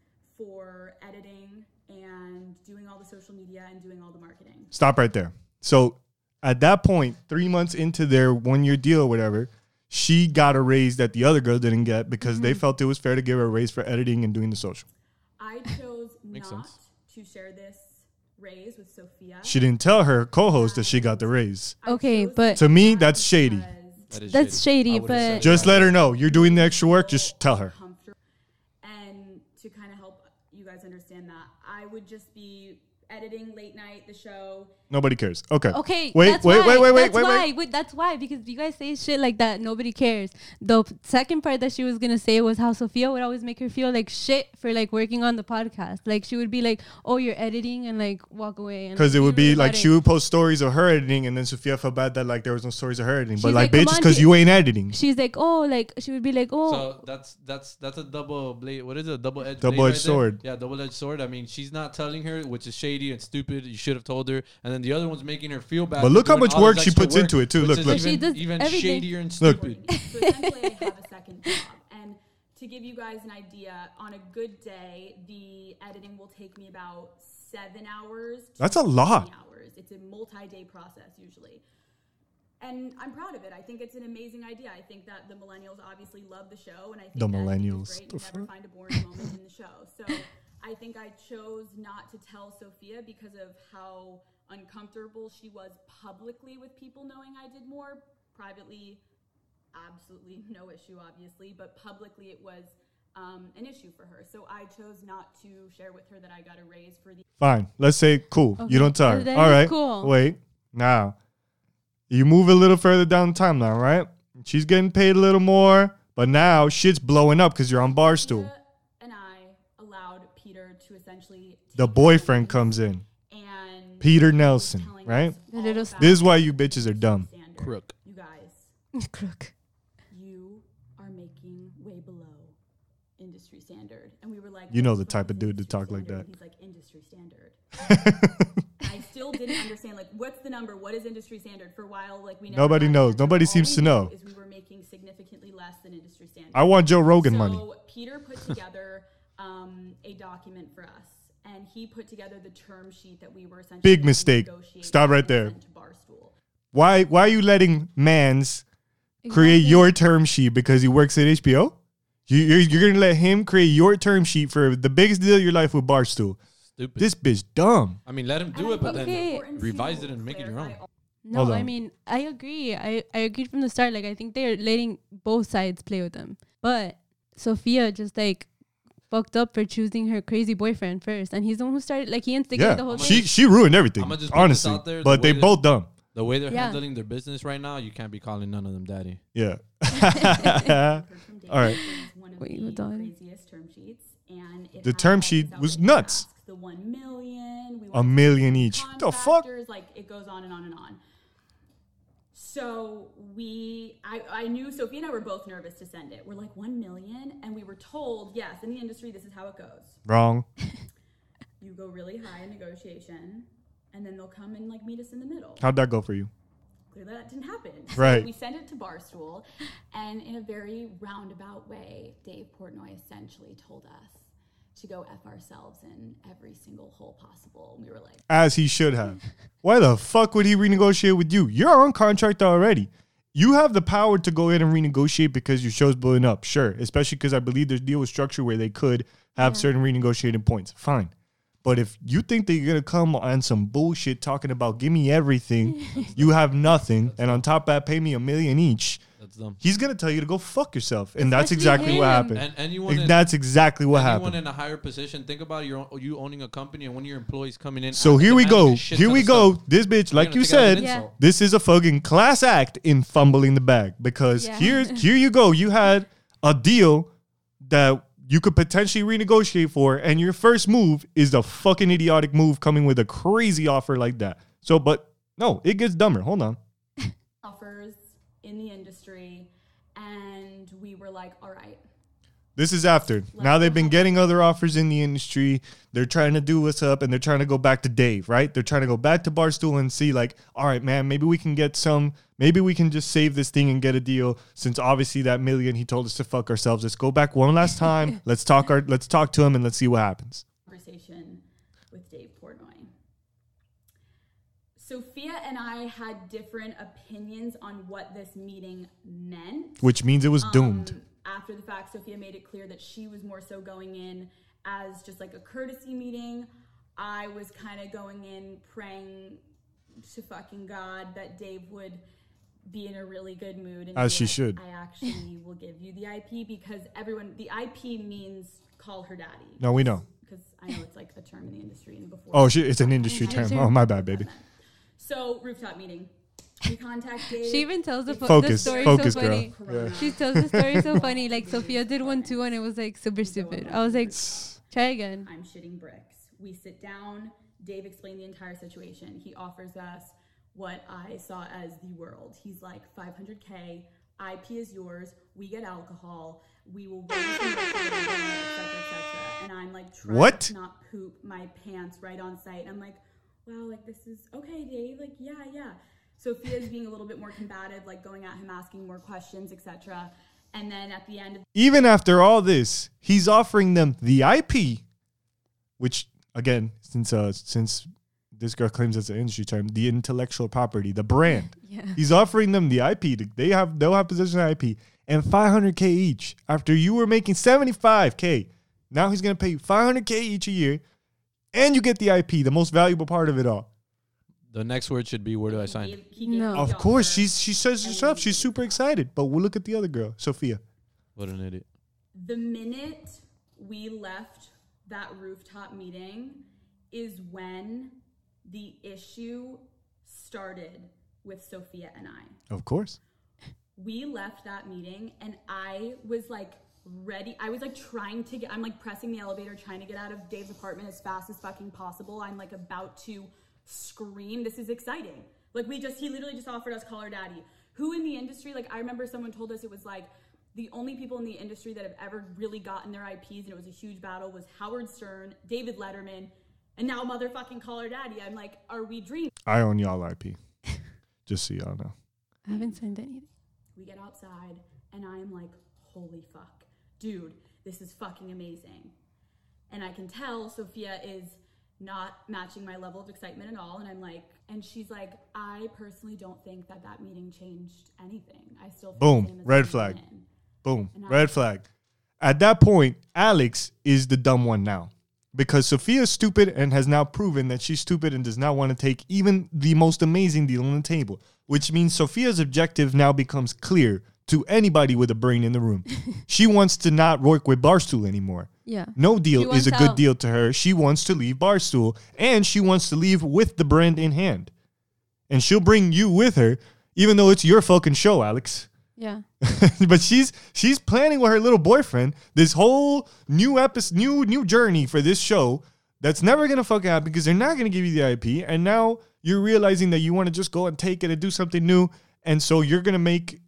for editing and doing all the social media and doing all the marketing. stop right there. So at that point, three months into their one year deal or whatever, she got a raise that the other girl didn't get because they Mm-hmm. felt it was fair to give her a raise for editing and doing the social. I chose not sense. to share this raise with Sophia. She didn't tell her co-host that she got the raise. Okay, but- To me, that's shady. That is That's shady, I would've but- Just let her know you're doing the extra work. Just tell her. comfortable. And to kind of help you understand that, I would just be editing late night the show. Nobody cares. Okay. Okay, Wait, that's wait, why. wait, wait, wait, that's wait, why. wait. Wait, that's why. Because you guys say shit like that, nobody cares. The second part that she was gonna say was how Sophia would always make her feel like shit for like working on the podcast. Like she would be like, "Oh, you're editing," and like walk away. and, Because it would be like she would post stories of her editing, and then Sophia felt bad that like there was no stories of her editing. but like, like, bitch, because you ain't editing. She's like, "Oh, like she would be like, oh." So that's that's that's a double blade. What is it? A double edged Double-edged sword. Yeah, double edged sword. I mean, she's not telling her, which is shady and stupid. You should have told her. And then the other one's making her feel bad. But look how much work she extra puts into it, too. which Look, is look. She Even, does even everything. shadier and Look. stupid. So essentially, I have a second job. And to give you guys an idea, on a good day, the editing will take me about seven hours. That's a lot. Hours. It's a multi-day process usually. And I'm proud of it. I think it's an amazing idea. I think that the millennials obviously love the show, and I think The that millennials. is great. The You never find a boring moment in the show. So I think I chose not to tell Sophia because of how uncomfortable she was publicly with people knowing I did more. Privately, absolutely no issue, obviously, but publicly it was um, an issue for her. So I chose not to share with her that I got a raise for the Fine. Let's say cool. Okay, You don't tell her. well, then All it's right. cool. Wait. Now, you move a little further down the timeline, right? She's getting paid a little more, but now shit's blowing up because you're on Barstool. Sophia The boyfriend comes in. And Peter Nelson, right? This is why you bitches are dumb. Crook. You guys. Crook. You are making way below industry standard. And we were like, You know the type of dude to talk like that. He's like, industry standard. I still didn't understand like what's the number? What is industry standard? For a while, like we nobody knows. Nobody seems to know. Is we were making significantly less than industry standard. I want Joe Rogan so money. Peter put together um, a document for us and he put together the term sheet that we were essentially Big mistake. Stop right there. send to Barstool. Why why are you letting Mans create your term sheet because he works at HBO? You, you're, you're gonna let him create your term sheet for the biggest deal of your life with Barstool. Stupid. This bitch dumb. I mean, let him do And I it, but think then it's Okay. important revise it and make it your own. No, I mean, I agree. I, I agreed from the start. Like, I think they're letting both sides play with them. But Sophia just like fucked up for choosing her crazy boyfriend first. And he's the one who started, like, he instigated the whole she thing. she she ruined everything. I'ma just put this Honestly, out there, the but they that- both dumb. The way they're Yeah. handling their business right now, you can't be calling none of them daddy. Yeah. heard from Dave. All right. It was one of Wait, the hold on. craziest term sheets, and it The had term all sheet these was outrageous nuts. asks, The one million, we A want million each. The fuck? contractors, Like it goes on and on and on. So we, I, I knew Sophie and I were both nervous to send it. We're like one million, and we were told, yes, in the industry, this is how it goes. Wrong. You go really high in negotiation, and then they'll come and like meet us in the middle. How'd that go for you? Clearly that didn't happen. Right. So we sent it to Barstool, and in a very roundabout way, Dave Portnoy essentially told us to go F ourselves in every single hole possible. We were like, As he should have. Why the fuck would he renegotiate with you? You're on contract already. You have the power to go in and renegotiate because your show's blowing up. Sure. Especially because I believe there's deal with structure where they could have certain renegotiating points. Fine. But if you think that you're gonna come on some bullshit talking about give me everything, you have nothing, and on top of that, pay me a million each, That's dumb. he's gonna tell you to go fuck yourself. And that's Especially exactly what him. happened. And anyone, in, that's exactly what anyone happened. in a higher position, think about your own, you owning a company and one of your employees coming in. So here we go. Here we go. stuff. This bitch, like you take it as an said, Yeah. this is a fucking class act in fumbling the bag because Yeah. here, here you go. You had a deal that you could potentially renegotiate for, and your first move is a fucking idiotic move coming with a crazy offer like that. So, but no, it gets dumber. Hold on. offers in the industry, and we were like, all right. This is after. Now they've been getting other offers in the industry. They're trying to do what's up and they're trying to go back to Dave, right? They're trying to go back to Barstool and see, like, all right, man, maybe we can get some, maybe we can just save this thing and get a deal since obviously that million he told us to fuck ourselves. Let's go back one last time. let's talk our let's talk to him and let's see what happens. conversation with Dave Portnoy. Sophia and I had different opinions on what this meeting meant. Which means it was doomed. Um, after the fact, Sophia made it clear that she was more so going in as just like a courtesy meeting. I was kind of going in praying to fucking God that Dave would be in a really good mood. And As she like, should. I actually will give you the IP because everyone, the IP means call her daddy. No, we know. Because I know it's like a term in the industry and before. Oh shit, it's an industry term. Oh my bad, baby. So rooftop meeting. We contact Dave. She even tells the, fo- the story focus, so girl. funny. Yeah. She tells the story so funny. Like Sophia did one too, and it was like super stupid. I was like, try again. I'm shitting bricks. We sit down. Dave explained the entire situation. He offers us what I saw as the world. He's like 500k. IP is yours. We get alcohol. We will raise the it, et cetera, et cetera. And I'm like trying What? to not poop my pants right on site. I'm like, wow, like this is okay, Dave. Like yeah, yeah. Sophia's being a little bit more combative, like going at him, asking more questions, etc. And then at the end of Even after all this, he's offering them the IP, which again, since uh since this girl claims it's an industry term, the intellectual property, the brand. Yeah. He's offering them the IP. to- They have they'll have possession of IP and 500k each. After you were making 75k, now he's gonna pay you 500k each a year, and you get the IP, the most valuable part of it all. The next word should be where do I sign? gave- he gave No. Of course, offer. she's she says herself she's super excited. But we'll look at the other girl, Sophia. What an idiot. the minute we left that rooftop meeting is when the issue started with Sophia and I. Of course. We left that meeting and I was like ready. I was like trying to get, I'm like pressing the elevator, trying to get out of Dave's apartment as fast as fucking possible. I'm like about to scream. This is exciting. Like we just, he literally just offered us call her daddy. Who in the industry, like I remember someone told us it was like the only people in the industry that have ever really gotten their IPs, and it was a huge battle, was Howard Stern, David Letterman, and now motherfucking Call Her Daddy. I'm like, are we dreaming? I own y'all IP. Just so y'all know. I haven't signed anything. We get outside, and I am like, holy fuck. Dude, this is fucking amazing. And I can tell Sophia is not matching my level of excitement at all. And I'm like, and she's like, I personally don't think that that meeting changed anything. I still Boom. Red flag. in." Boom. And I- Red flag. At that point, Alex is the dumb one now. Because Sophia is stupid and has now proven that she's stupid and does not want to take even the most amazing deal on the table. Which means Sophia's objective now becomes clear to anybody with a brain in the room. she wants to not work with Barstool anymore. Yeah. No deal is a good out. deal to her. She wants to leave Barstool and she wants to leave with the brand in hand. And she'll bring you with her, even though it's your fucking show, Alex. Yeah. but she's she's planning with her little boyfriend this whole new episode, new new journey for this show that's never gonna fucking happen because they're not gonna give you the IP, and now you're realizing that you want to just go and take it and do something new, and so you're gonna make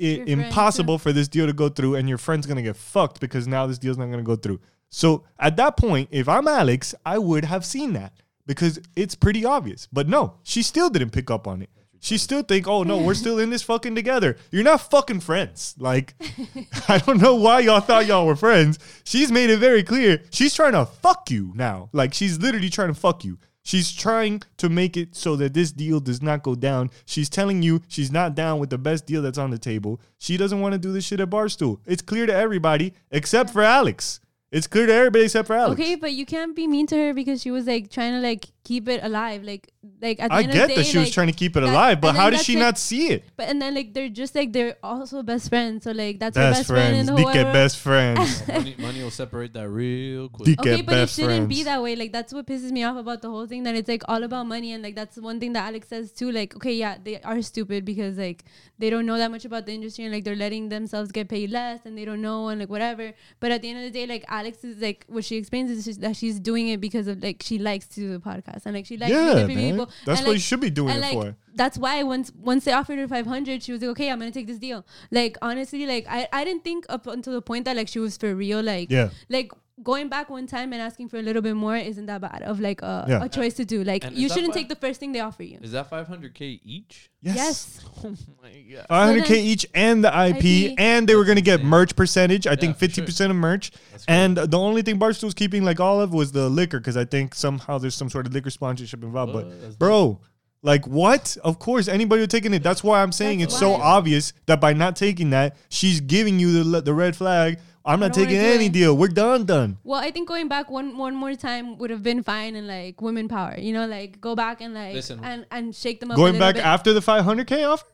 it impossible for this deal to go through, and your friend's gonna get fucked because now this deal's not gonna go through. So at that point, if I'm Alex, I would have seen that because it's pretty obvious. But no, she still didn't pick up on it. She still think, oh no, we're still in this fucking together. You're not fucking friends. Like, I don't know why y'all thought y'all were friends. She's made it very clear. She's trying to fuck you now. Like, she's literally trying to fuck you. She's trying to make it so that this deal does not go down. She's telling you she's not down with the best deal that's on the table. She doesn't want to do this shit at Barstool. It's clear to everybody except for Alex. It's clear to everybody except for Alex. Okay, but you can't be mean to her because she was like trying to like keep it alive. Like, like at the I end get of the that day, she was trying to keep it that- alive, but how did she like- not see it? But and then like they're just like they're also best friends. So like that's her Best best friend in friends. the Dick world. best friends. Oh, money, money will separate that real quick. Dick Okay, at but it shouldn't be that way. Like that's what pisses me off about the whole thing. That it's like all about money, and like that's one thing that Alex says too. Like, okay, yeah, they are stupid because like they don't know that much about the industry, and like they're letting themselves get paid less, and they don't know, and like whatever. But at the end of the day, like Alex is like what she explains is just that she's doing it because of like she likes to do the podcast, and like she likes Yeah, people. That's and, what like, you should be doing and it like for. that's why once once they offered her 500 she was like okay i'm gonna take this deal like honestly like i i didn't think up until the point that like she was for real like Yeah. like going back one time and asking for a little bit more isn't that bad of like a, Yeah. a choice to do like And you shouldn't why- take the first thing they offer you Is that 500k each? yes, Oh my god. 500k So each and the IP, IP. and they were gonna get insane. merch percentage. I think 50 percent of merch. That's great. And the only thing Barstool's keeping like all of was the liquor because I think somehow there's some sort of liquor sponsorship involved. What? But That's bro, like what? Of course, anybody would taking it. That's why I'm saying That's it's so obvious that by not taking that, she's giving you the the red flag. I'm not taking any it. deal. We're done, done. well i think going back one one more time would have been fine and like women power you know like go back and like Listen. and and shake them up Going little back bit. after the 500k offer,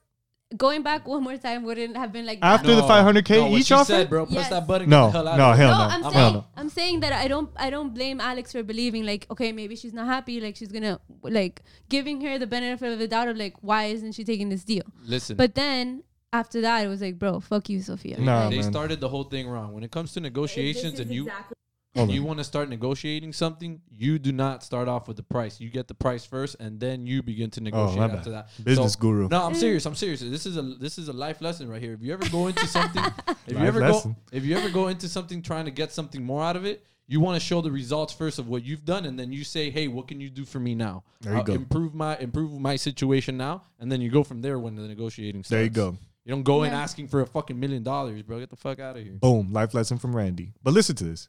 going back one more time wouldn't have been like After that. the 500K no, each she offer? Said, bro, press Yes. that button. No, get the hell out no, hell no, no. I'm Hell saying no. I'm saying that I don't I don't blame Alex for believing like okay maybe she's not happy like she's gonna like giving her the benefit of the doubt of like why isn't she taking this deal Listen, but then after that it was like bro fuck you Sophia they, Nah, they man. started the whole thing wrong. When it comes to negotiations and you exactly Hold you want to start negotiating something, you do not start off with the price. You get the price first, and then you begin to oh, negotiate Oh, after bad. that. Business So- guru. No, I'm mm. serious. I'm serious. This is a this is a life lesson right here. If you ever go into something, if you ever lesson. go if you ever go into something trying to get something more out of it, you want to show the results first of what you've done, and then you say, "Hey, what can you do for me now? There you I'll go. Improve my improve my situation now, and then you go from there when the negotiating starts. There you go. You don't go in asking for a fucking million dollars, bro. Get the fuck out of here. Boom. Life lesson from Randy. But listen to this.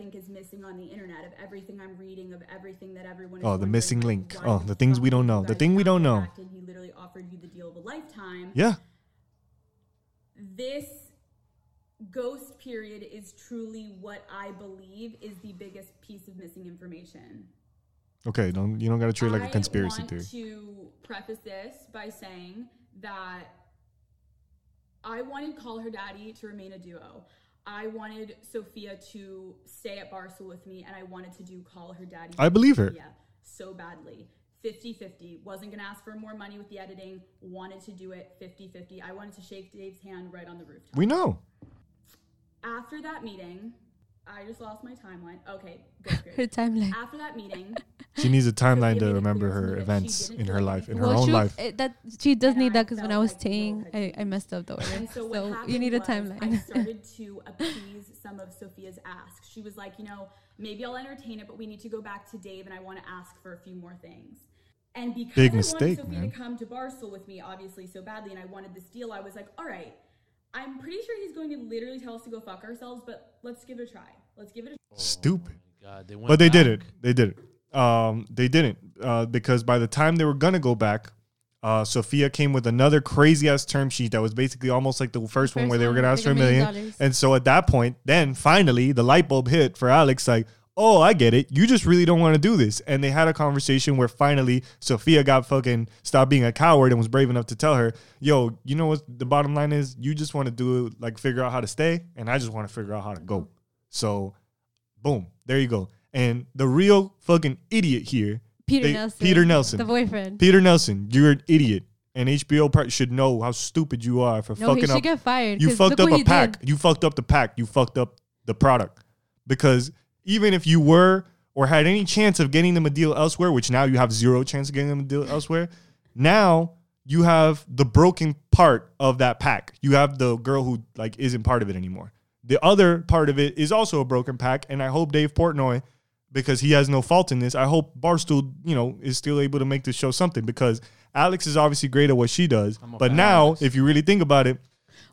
Think is missing on the internet of everything I'm reading of everything that everyone. Is Oh, the missing link. Oh, the things we don't know. The thing we don't know. He literally offered you the deal of a lifetime. Yeah. This ghost period is truly what I believe is the biggest piece of missing information. Okay. Don't you don't gotta treat it like a I conspiracy want theory. to preface this by saying that I wanted Call Her Daddy to remain a duo. I wanted Sophia to stay at Barstool with me, and I wanted to do Call Her Daddy. I believe her. Sophia so badly. 50 50. Wasn't going to ask for more money with the editing. Wanted to do it 50 50. I wanted to shake Dave's hand right on the rooftop We know. after that meeting, I just lost my timeline. Okay, good, Her timeline. After that meeting, She needs a timeline to remember her me that she events in her life, in her Well, own she, life. it- that she does And need I that because when I was like the saying, world had I, I messed up the order. And so so you need a timeline. I started to appease some of Sophia's asks. She was like, you know, maybe I'll entertain it, but we need to go back to Dave, and I want to ask for a few more things. And because Big I mistake, wanted Sophia man. to come to Barstool with me, obviously so badly, and I wanted this deal, I was like, all right, I'm pretty sure he's going to literally tell us to go fuck ourselves, but let's give it a try. Let's give it a Stupid. God, they went But they back. did it. They did it. Um, they didn't uh, because by the time they were gonna go back, uh, Sophia came with another crazy ass term sheet that was basically almost like the first, one where they were gonna ask for a a million million. dollars. And so at that point, then finally the light bulb hit for Alex. Like, oh, I get it. You just really don't want to do this. And they had a conversation where finally Sophia got fucking stopped being a coward and was brave enough to tell her, "Yo, you know what? The bottom line is, you just want to do it, like figure out how to stay, and I just want to figure out how to go." So Boom. There you go. And the real fucking idiot here, Peter they- Nelson. Peter Nelson. The boyfriend. Peter Nelson, you're an idiot. And HBO part should know how stupid you are for no, he fucking should up. get fired. You fucked up a pack. did. You fucked up the pack. You fucked up the product. Because even if you were or had any chance of getting them a deal elsewhere, which now you have zero chance of getting them a deal elsewhere, now you have the broken part of that pack. You have the girl who like isn't part of it anymore. The other part of it is also a broken pack, and I hope Dave Portnoy, because he has no fault in this, I hope Barstool, you know, is still able to make this show something because Alex is obviously great at what she does. But now, Alex. if you really think about it,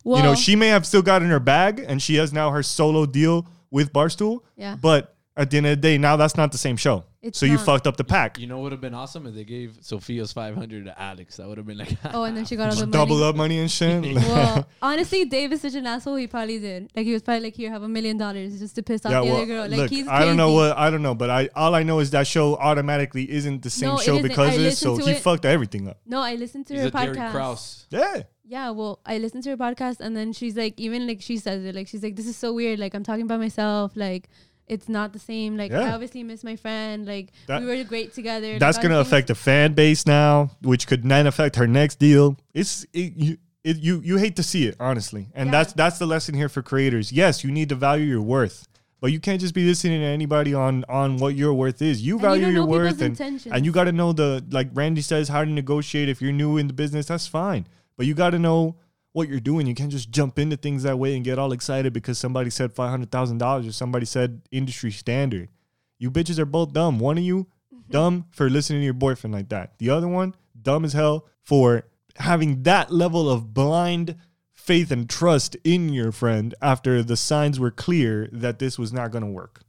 Well, you know, she may have still got in her bag and she has now her solo deal with Barstool. Yeah. But at the end of the day, now that's not the same show. It's so you not. fucked up the pack. You know what would have been awesome if they gave Sophia's 500 to Alex. That would have been like, Oh, and then she got all the money. double up money and shit. Well, honestly, Dave is such an asshole. He probably did. Like he was probably like, "Here, have a million dollars just to piss off yeah, the well, other girl." Like look, he's. I don't know what I don't know, but I all I know is that show automatically isn't the same No, show because I of this. So he it. fucked everything up. No, I listened to he's her a Jerry podcast. Krause. Yeah. Yeah, well, I listened to her podcast, and then she's like, even like she says it, like she's like, "This is so weird. Like I'm talking by myself. Like it's not the same. Like I obviously miss my friend. Like That- we were great together. That's all gonna affect the fan base now, which could then affect her next deal. It's it, you. It, you you hate to see it honestly, and Yeah. that's that's the lesson here for creators. Yes, you need to value your worth, but you can't just be listening to anybody on on what your worth is. You And you value don't your worth, and intentions. and you got to know the like Randy says how to negotiate. If you're new in the business, that's fine, but you got to know what you're doing. You can't just jump into things that way and get all excited because somebody said five hundred thousand dollars or somebody said industry standard. You bitches are both dumb. One of you mm-hmm. dumb for listening to your boyfriend like that. The other one dumb as hell for having that level of blind faith and trust in your friend after the signs were clear that this was not going to work.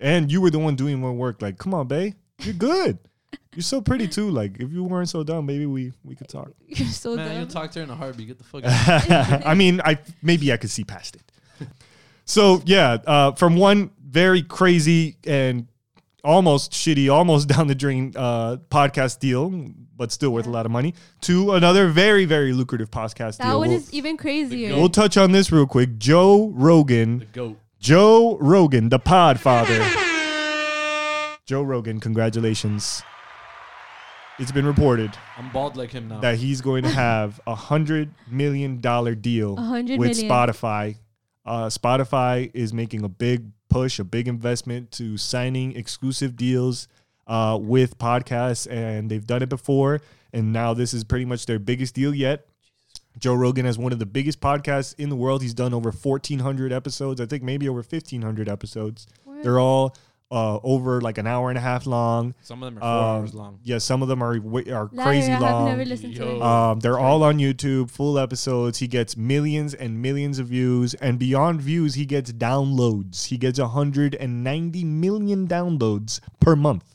And you were the one doing more work. Like, come on, babe, you're good. You're so pretty too. Like, if you weren't so dumb, maybe we we could talk. You're so Man, dumb. you'll talk to her in a heartbeat. Get the fuck out. I mean, I maybe I could see past it. So yeah, uh, from one very crazy and almost shitty, almost down the drain uh, podcast deal, but still worth a lot of money, to another very very lucrative podcast that deal. That one We'll, is even crazier. we'll touch on this real quick. Joe The Rogan, goat. Joe Rogan, the Podfather. Joe Rogan, congratulations. It's been reported I'm bald like him now. that he's going to have a hundred million dollar deal hundred with million. Spotify. Uh, Spotify is making a big push, a big investment to signing exclusive deals uh, with podcasts, and they've done it before. And now this is pretty much their biggest deal yet. Joe Rogan has one of the biggest podcasts in the world. He's done over 1,400 episodes. I think maybe over 1,500 episodes. They're all uh, over like an hour and a half long. Some of them are four Um, hours long. Yeah, some of them are wa- are Liar, crazy I have long. never listened to it. Um, they're all on YouTube, full episodes. He gets millions and millions of views, and beyond views, he gets downloads. He gets 190 million downloads per month.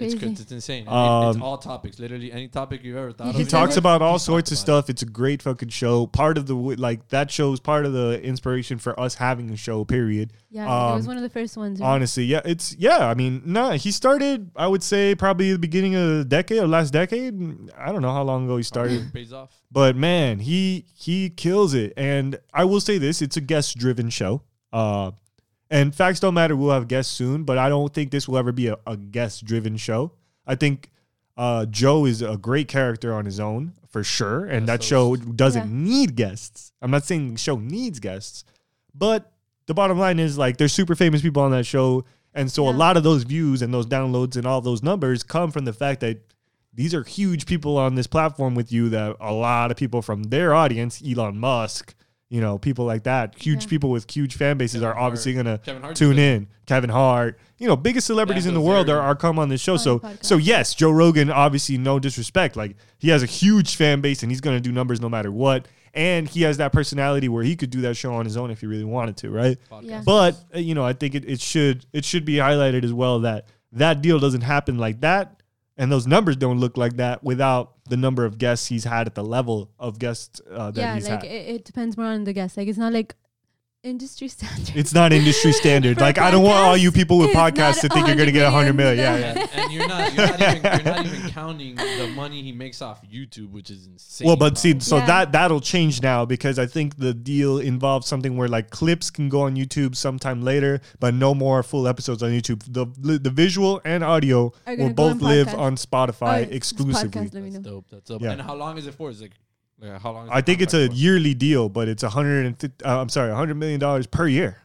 It's It's, crazy. it's, it's insane. It- Um, it's all topics. Literally any topic you've ever thought He of. He just talks said- about all He's sorts of talked about stuff. It's a great fucking show. Part of the w- like that show's part of the inspiration for us having a show. Period. Yeah, it was um, one of the first ones. right? Honestly, yeah, it's yeah. I mean, nah, he started. I would say probably the beginning of the decade or last decade. I don't know how long ago he started. it. Pays off. But man, he he kills it. And I will say this, it's a guest driven show. Uh and facts don't matter, we'll have guests soon, but I don't think this will ever be a, a guest driven show. I think uh Joe is a great character on his own, for sure. And Yeah, that so show doesn't Yeah. need guests. I'm not saying the show needs guests, but the bottom line is like there's super famous people on that show, and so a lot of those views and those downloads and all those numbers come from the fact that these are huge people on this platform with you that a lot of people from their audience, Elon Musk, you know, people like that, huge Yeah. people with huge fan bases Kevin are obviously gonna tune in. Kevin Hart, you know, biggest celebrities in the world are, are come on this show. On So podcast. so yes, Joe Rogan, obviously no disrespect. Like he has a huge fan base and he's gonna do numbers no matter what. And he has that personality where he could do that show on his own if he really wanted to, right? Yeah. But uh, you know, I think it, it should it should be highlighted as well that that deal doesn't happen like that, and those numbers don't look like that without the number of guests he's had at the level of guests uh, that yeah, he's like had. it, it depends more on the guest. Like it's not like industry standard. It's not industry standard. Like I don't want all you people with podcasts to think you're gonna get a 100 million. Yeah, million. yeah. Yeah, and you're not, you're not even you're not even counting the money he makes off YouTube, which is insane. Well, but see, so Yeah. that that'll change now because I think the deal involves something where like clips can go on YouTube sometime later, but no more full episodes on YouTube. The the visual and audio will both on live podcast. on Spotify Oh, exclusively. podcast, let me that's dope. That's dope. Yeah. And how long is it for? Is it like how long? I think it's a contract yearly deal, but it's a hundred and fifty. Uh, I'm sorry, a hundred million dollars per year.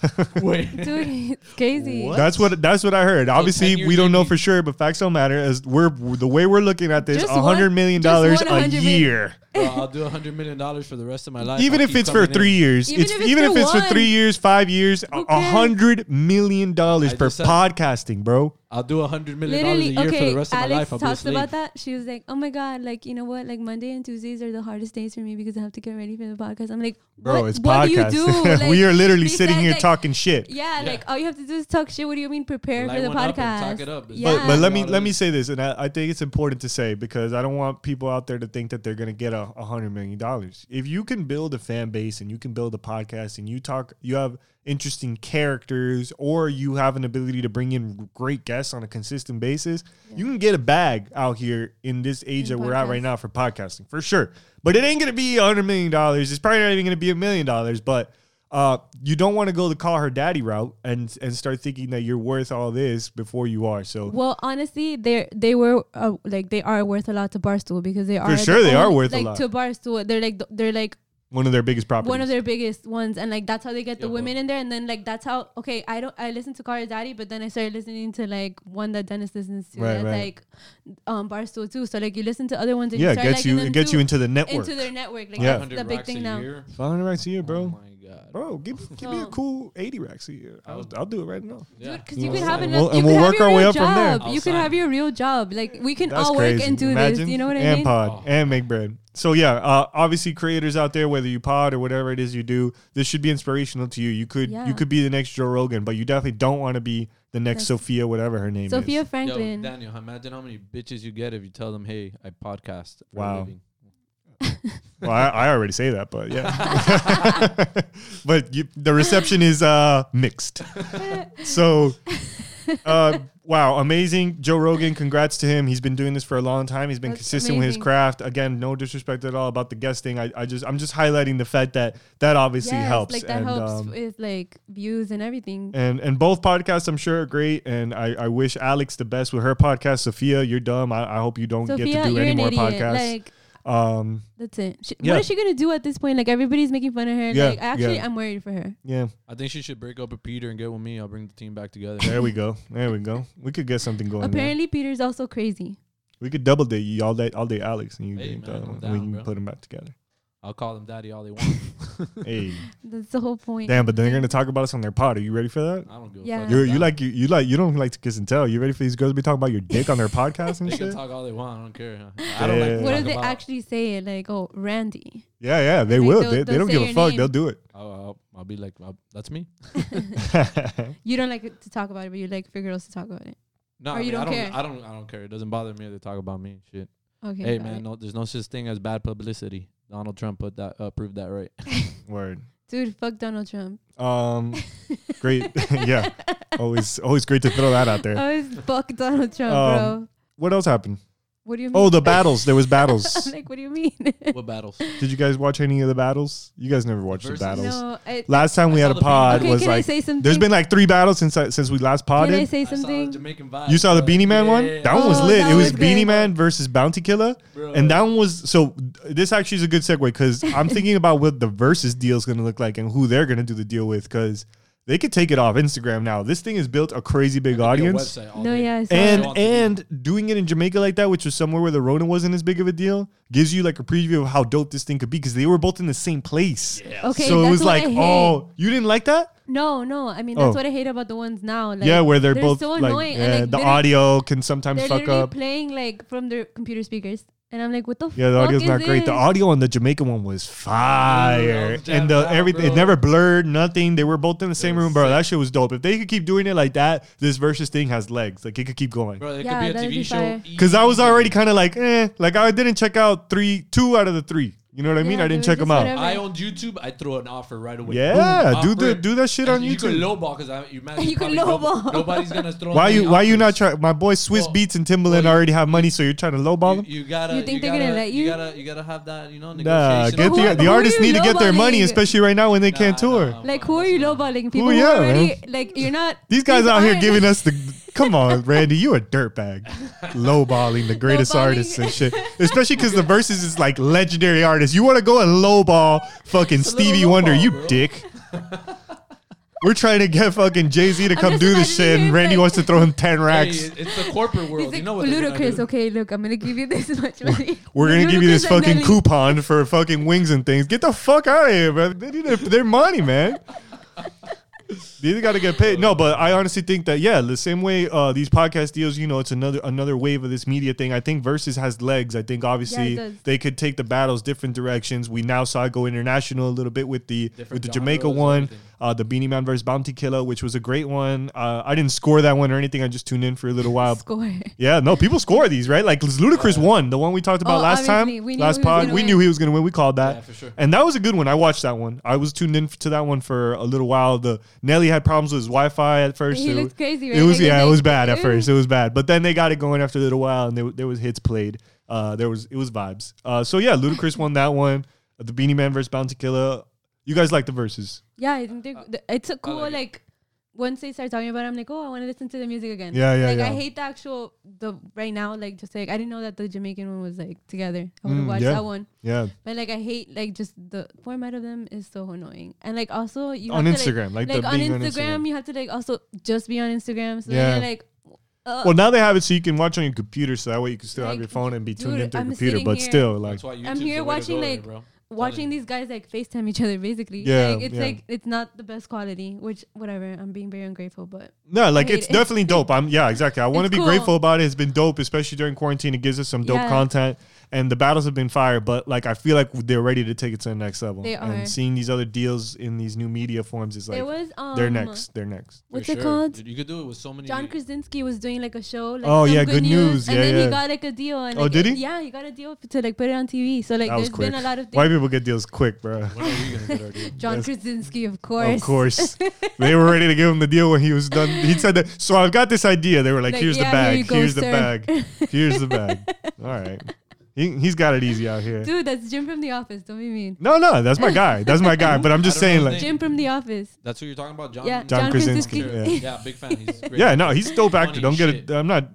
Wait, Dude, it's crazy. What? That's what that's what I heard. Obviously, we don't know for sure, but facts don't matter. As we're the way we're looking at this, Just a hundred one- million just dollars a year. Bro, I'll do a hundred million dollars for the rest of my life. even I'll if it's for coming in. three years, Even it's if it's even for if it's for three years, five years, a Who a cares? hundred million dollars I for said- podcasting, bro. I'll do a hundred million dollars a Literally, year for the rest of Alex my life. I'll talks about that. She was like, "Oh my god, like you know what? Like Monday and Tuesdays are the hardest days for me because I have to get ready for the podcast." I'm like, Bro, what, it's what podcast. do you do? Like, we are literally sitting said, here like, talking shit. Yeah, Yeah. like all you have to do is talk shit. What do you mean prepare Light for the one up and podcast? talk it up. Yeah. But, but let me let me say this, and I, I think it's important to say because I don't want people out there to think that they're gonna get a, a hundred million dollars. If you can build a fan base and you can build a podcast and you talk, you have interesting characters, or you have an ability to bring in great guests on a consistent basis, you can get a bag out here in this age In that we're at right now for podcasting for sure. But it ain't gonna be a hundred million dollars. It's probably not even gonna be a million dollars, but. Uh, you don't want to go the call her daddy route and and start thinking that you're worth all this before you are. So Well, honestly, they they were uh, like they are worth a lot to Barstool because they are for sure the they are only- worth a like lot. to Barstool. They're like they're like one of their biggest properties. one of their biggest ones, and like that's how they get the Yeah, women in there. And then like that's how okay, I don't I listen to Call Her Daddy, but then I started listening to like one that Dennis listens to. Right, that's right. like um Barstool too. So like you listen to other ones and yeah, you it start gets you them it gets too, you into the network. into their network. Like Yeah. that's the big racks a thing now. year? 500 racks a year, bro. Oh my god. bro, give, give me a cool 80 racks a year. I'll, I'll do it right now. Yeah. Because You you know, could have and enough. we'll- and we'll work our way real up from there. job. I'll You could have your real job. Like we can That's all crazy. work and do Imagine. this. You know what I mean? and pod Oh. and make bread. So yeah, uh, obviously creators out there, whether you pod or whatever it is you do, this should be inspirational to you. You could Yeah. you could be the next Joe Rogan, but you definitely don't want to be the next Next- Sophia, whatever her name Sophia is. Sophia Franklin. Yo, Daniel, imagine how many bitches you get if you tell them, "Hey, I podcast." For Wow. Well, I, I already say that, but yeah. but you, the reception is uh, mixed. So, uh, wow, amazing. Joe Rogan, congrats to him. He's been doing this for a long time. He's been That's consistent with his craft. Again, no disrespect at all about the guesting. I, I just I'm just highlighting the fact that that obviously Yes, helps. Like that and, helps um, with like views and everything. and and both podcasts I'm sure are great. And I, I wish Alex the best with her podcast. Sophia, you're dumb. I, I hope you don't Sophia, get to do any an more idiot. podcasts. Like um, that's it. She, Yeah. What is she gonna do at this point? Like everybody's making fun of her. Yeah, like actually, yeah. I'm worried for her. yeah. I think she should break up with Peter and get with me. I'll bring the team back together. There we go. There we go. We could get something going. there. Apparently, Peter's also crazy. We could double date you all day, all day, Alex, and you Hey, man, the I'm other one, and down, we can bro. put them back together. I'll call them daddy all they want. hey, That's the whole point. damn! But then they're gonna talk about us on their pod. Are you ready for that? I don't give Yeah. a fuck. You about you like you, you like you don't like to kiss and tell. You ready for these girls to be talking about your dick on their podcast and They can shit? talk all they want. I don't care. I don't like. Yeah. to What talk if they about- actually say it? Like, oh, Randy. Yeah, yeah, they Like, will. they'll- They, they they'll don't give a fuck. name. They'll do it. I'll, I'll, I'll be like, I'll, that's me. You don't like to talk about it, but you like for girls to talk about it. No, Or I, you mean, I don't don't. care? I don't. I don't care. It doesn't bother me if they talk about me. Shit. Okay. hey man, it. no, there's no such thing as bad publicity. Donald Trump put that uh, proved that right. Word. Dude, fuck Donald Trump. Um, great. yeah, always always great to throw that out there. Always fuck Donald Trump, Um, bro. What else happened? What do you mean? Oh, the battles. There was battles. I'm like, what do you mean? What battles? Did you guys watch any of the battles? You guys never watched Verzuz? the battles. no. I, Last time we I had saw a the pod Okay, was can I like say something? there's been like three battles since I, since we last Can I podded. say I saw the something? Jamaican vibes. You saw the. Beenie Man one? Yeah. That one was Oh, lit. that It was was Beenie. Man versus Bounty Killer. Bro. And that one was so this actually is a good segue because I'm thinking about what the Verzuz deal is gonna look like and who they're gonna do the deal with because they could take it off Instagram now. This thing has built a crazy big Could audience. website all No, day. yeah, I saw And Go on to be- and doing it in Jamaica like that, which was somewhere where the Rona wasn't as big of a deal, gives you like a preview of how dope this thing could be because they were both in the same place. Yeah. Okay, so it was like, oh, you didn't like that? No, no. I mean, that's Oh. what I hate about the ones now. Like, yeah, where they're, both so like, annoying. yeah, and, like, the audio can sometimes They're fuck up. playing like from their computer speakers, and I'm like, what the? Yeah, the audio's is not great. The audio on the Jamaican one was fire, was and the out, everything it never blurred, nothing. They were both in the same room, bro. sick. That shit was dope. If they could keep doing it like that, this Verzuz thing has legs. Like it could keep going. Bro, it Yeah, could be a TV be show. fire. Because I was already kind of like, eh, like I didn't check out three, two out of the three. You know what I mean? Yeah, I didn't they check were them out. whatever. I owned YouTube. I throw an offer right away. Yeah, Boom, do the offer. do that shit on And You could YouTube. lowball because you imagine You could probably lowball. Nobody's gonna throw. Why any you why you not offers. try? My boy Swiss Well- Beats and Timbaland well, you- already have money, so you're trying to lowball them. You, you gotta. You think they're gotta, gonna let you? gotta. You gotta have that. You know, Nah, negotiation. get Who- the who the are artists you need to get their money, lowballing? especially right now when they can't Nah, tour. nah, Like, who are you lowballing? People Who, who yeah, already like you're not. These guys out here aren't- giving us the come on, Randy, you a dirtbag, lowballing the greatest Lowballing. artists and shit. Especially because the Verzuz is like legendary artists. You want to go and lowball fucking a Stevie Wonder, lowball, you bro. dick. We're trying to get fucking Jay Z to I'm come do this shit, and Randy like- wants to throw him ten racks. it- it's the corporate world. He's you like, know what they're ludicrous. Okay, look, I'm gonna give you this much money. We're gonna give you this fucking Nelly. coupon for fucking wings and things. Get the fuck out of here, bro. They need their- their money, man. They got to get paid. No, but I honestly think that yeah, the same way uh, these podcast deals, you know, it's another another wave of this media thing. I think Verzuz has legs. I think obviously does. they could take the battles different directions. We now saw it go international a little bit with the Different with the Jamaica one, everything. Uh, the Beenie Man versus Bounty Killer, which was a great one. Uh, I didn't score that one or anything. I just tuned in for a little while. Score. Yeah, no, people score these, right? Like Ludacris won, the one we talked about Oh, last time. We last pod. We win. knew he was going to win. We called that. Yeah, for sure. And that was a good one. I watched that one. I was tuned in to that one for a little while. The Nelly had problems with his Wi-Fi at first. He It looked was- crazy, It was Like, yeah, it was bad at first. It was bad, but then they got it going after a little while, and there, there was hits played. Uh, there was it was vibes. Uh, so yeah, Ludacris won that one. The Beenie Man versus Bounty Killer. You guys like the Verzuz? Yeah, I think they're, it's a cool like like, it. once they start talking about it, I'm like, oh, I want to listen to the music again. Yeah, yeah, Like yeah. I hate the actual the right now like just like I didn't know that the Jamaican one was like together. I would have Mm, watched yeah. that one, Yeah, but like I hate like just the format of them is so annoying. And like also you on have to, Instagram, like, like, the on Instagram, on Instagram. you have to like also just be on Instagram. So Yeah. then you're like, uh, Well, now they have it so you can watch on your computer, so that way you can still have your phone and be tuned dude, into your I'm computer. But here- still, like, That's why YouTube's I'm here watching, like, bro. Watching these guys like FaceTime each other basically. Yeah, like, it's yeah. like it's not the best quality, which whatever. I'm being very ungrateful, but No, like it's it. definitely dope. I'm yeah, exactly. I want to be cool. grateful about it. It's been dope, especially during quarantine. It gives us some dope Yeah. content, and the battles have been fire. But like, I feel like they're ready to take it to the next level. They are. And seeing these other deals in these new media forms is like there was um they're next. They're next. What's For it called? You could do it with so many. John Krasinski was doing like a show. Like Oh, yeah, Good News. and Yeah, then yeah. he got like a deal. And, Oh, like, did it- he? Yeah, he got a deal to like put it on TV. So like, That was there's quick. been a lot of things. White people get deals quick, bro. When are we gonna get our deal? John That's- Krasinski, of course. Of course, they were ready to give him the deal when he was done. He said that. So I've got this idea. They were like, Like, "Here's yeah, the here bag. you go, Here's the sir." bag. Here's the bag." All right, he he's got it easy out here. Dude, that's Jim from The Office. Don't be mean. No, no, that's my guy. That's my guy. But I'm just I don't know saying, like. Jim from The Office. That's who you're talking about, John. Yeah, John John, Krasinski, Krasinski. yeah. yeah, big fan. He's great. yeah, no, he's a dope actor. Don't get shit. it. I'm not.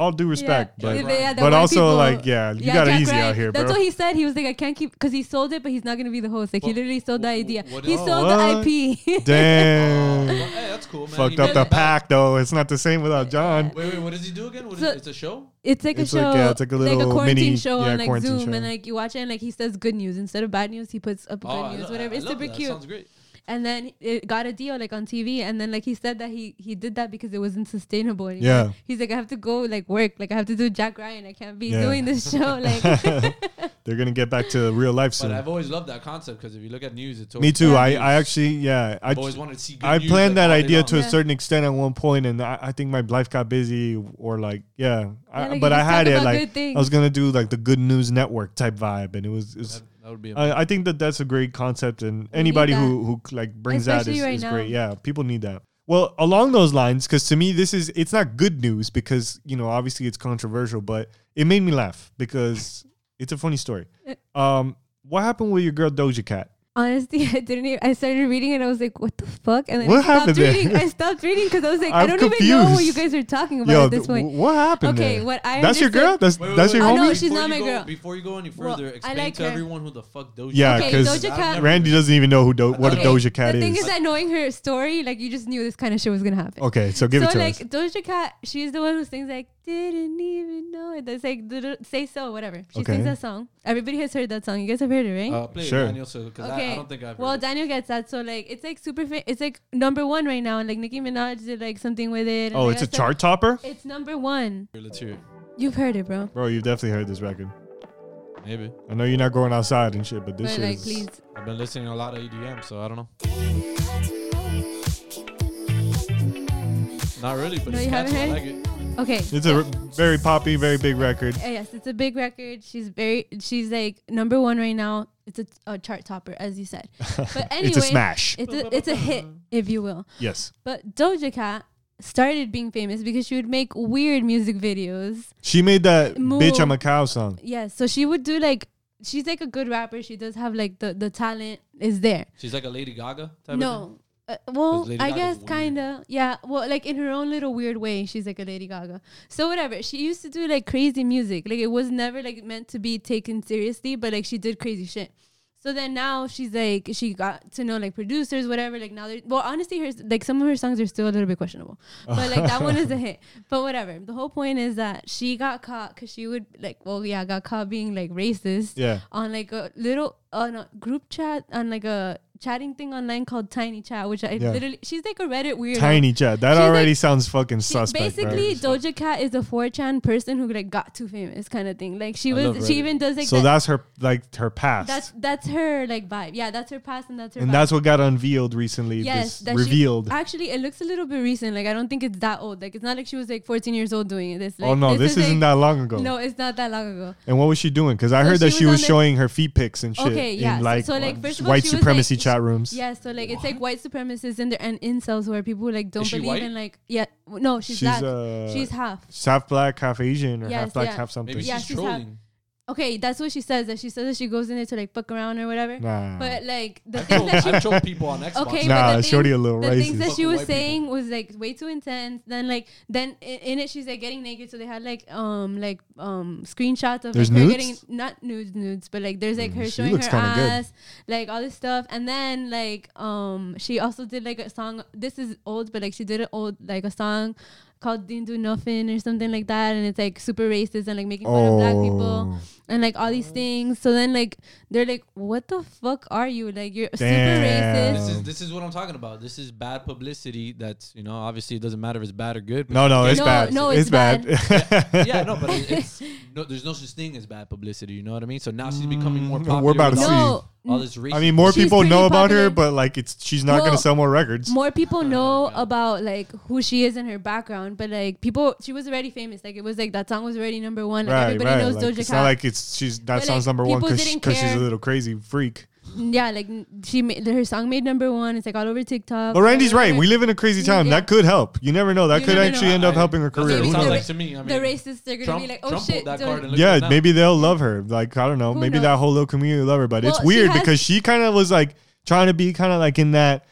All due respect, Yeah, but yeah, yeah, but also people- like, yeah, you Yeah, got it easy Ryan. out here, bro. That's what he said. He was like, I can't keep because he sold it, but he's not gonna be the host. Like he literally sold the idea. what he is- sold What? the IP. Damn, Well, hey, that's cool, man. fucked He up the it back. pack though. It's not the same without John. Wait, wait, what does he do again? What is So- it? It's a show. It's like It's a like, show, yeah, it's like a little quarantine mini- show yeah, on like Zoom, show. and like you watch it, and like he says good news instead of bad news. He puts up oh, good Oh, I news, whatever. It's super cute. Sounds great. And then it got a deal like on TV, and then like he said that he he did that because it wasn't sustainable. And Yeah. he's like I have to go like work, like I have to do Jack Ryan. I can't be Yeah. doing this show. Like They're gonna get back to real life But soon. I've always loved that concept because if you look at news, it's always Me too. I, news. I actually yeah. I I've always wanted to see. Good I news, planned like, that idea long. to a certain extent at one point, and I, I think my life got busy or like yeah. I, like, but I had it like. I was gonna do like the Good News Network type vibe, and it was. It was That, that would be. Amazing. I, I think that that's a great concept, and need anybody who who like brings that is, right is great. Yeah, people need that. Well, along those lines, because to me, this is it's not good news because you know obviously it's controversial, but it made me laugh because it's a funny story. Um, what happened with your girl Doja Cat? Honestly, I didn't. Even, I started reading and I was like, "What the fuck?" And then What I stopped happened there? reading. I stopped reading because I was like, "I I'm don't even know what you guys are talking about Yo, at this th- point." what happened? Okay, there? what I that's your girl. That's Wait, wait, that's wait, your I homie. know, she's Before not my go- girl. Before you go any Well, further, I explain like to her. everyone who the fuck Doja Yeah, because Doja Cat- Randy doesn't even know who do- what Okay, a Doja Cat the thing is. is that knowing her story, like you just knew this kind of shit was gonna happen. okay, so give so it to like us. So like Doja Cat, she's the one who sings like "Didn't even know it." That's like "Say So," whatever. She Okay. sings that song. Everybody has heard that song. You guys have heard it, right? Uh, play Sure. it, Daniel, so because I, I don't think I've. well, it. Daniel gets that. So like, it's like super. Fa- it's like number one right now. And like Nicki Minaj did like something with it. Oh, it's a said- chart topper, It's number one. Here, Let's hear it. You've heard it, bro. bro. You've definitely heard this record. Maybe. I know you're not going outside and shit, but this but shit like, is. please. I've been listening to a lot of EDM, so I don't know. Not really, but No, it's you haven't catchy. I like it. Okay. It's a r- very poppy, very big record. Uh, yes, it's a big record. She's very. She's like number one right now. It's a, a chart topper, as you said. But anyway, it's a smash. It's a it's a hit, if you will. yes, But Doja Cat started being famous because she would make weird music videos. she made that Move. "Bitch I'm a Cow" song. Yes, so she would do like she's like a good rapper. She does have like the the talent is there. She's like a Lady Gaga type of thing. No. Uh, well, I guess kind of. Yeah. Well, like in her own little weird way, she's like a Lady Gaga. So whatever. She used to do like crazy music. Like it was never like meant to be taken seriously, but like she did crazy shit. So then now she's like she got to know like producers, whatever. Like now they're well, honestly, her like some of her songs are still a little bit questionable, but like that one is a hit. But whatever. The whole point is that she got caught because she would like well yeah got caught being like racist Yeah, on like a little on a group chat on like a chatting thing online called Tiny Chat, which I Yeah. literally she's like a Reddit weird. tiny chat. That She's already like- sounds fucking She- suspect. basically, bro. Doja Cat is a 4chan person who like got too famous, kind of thing. Like she I was, she even does like so that. that's her like her past, That's that's her like vibe. Yeah, that's her past and that's her. and vibe. that's what got unveiled recently. yes, this that she- revealed. actually, it looks a little bit recent. Like I don't think it's that old. Like it's not like she was like 14 years old doing this. Oh, like, oh no, this, is, isn't like- that long ago. No, it's not that long ago. And what was she doing? Because I So heard that she she was was the- showing her feet pics and shit Okay, yeah. in like, so, like, uh, first of all, white supremacy like- chat rooms. Yeah, so like it's like white supremacists and and incels where people like don't believe white? in like yeah no she's, she's black. uh, she's half. she's half black, half Asian, or Yes, half black, yeah. half something. Maybe Yeah, she's she's trolling. Okay, that's what she says. That she says that she goes in there to like fuck around or whatever. Nah, But like the I've thing trolled, that she I've trolled people on Xbox. Okay, nah, but the shorty thing- a little the things that she Fucking was white people. saying was like way too intense. Then like then in, in it she's like getting naked, so they had like um like um screenshots of There's like, her nudes? getting not nudes nudes, but like there's like Mm, her she showing looks her kinda good. ass, like all this stuff, and then like um she also did like a song. This is old, but like she did an old like a song called "Didn't Do Nothing" or something like that, and it's like super racist and like making fun of black people Oh, and like all these things. So then like they're like, "What the fuck are you? Like you're super racist." This is this is what I'm talking about. This is bad publicity. That's you know obviously it doesn't matter if it's bad or good. no, no, it's No, bad. no, it's, it's bad. bad. yeah, no, but it's no. There's no such thing as bad publicity. You know what I mean? So now she's becoming more Mm, popular. we're about to see. all- all this racism. I mean, more She's people pretty know about popular. her, but like it's she's not Well, gonna sell more records. more people know God. about like who she is and her background, but like people, she was already famous. Like it was like that song was already number one. Like right, everybody right. knows Like, Doja it's Cat. not like it's she's that But, song's like, number one because didn't she's a little crazy freak. yeah, like she made her song made number one. It's like all over TikTok. But Randy's right. We live in a crazy time. Yeah. That could help. You never know. That You could actually know. end up I- helping her career. Who sounds knows? like to me. I mean, the racists are gonna Trump, be like, oh Trump shit. that card and Yeah, at it now. maybe they'll love her. Like I don't know. Who maybe knows? that whole little community will love her. But it's Well, she weird has- because she kind of was like trying to be kind of like in that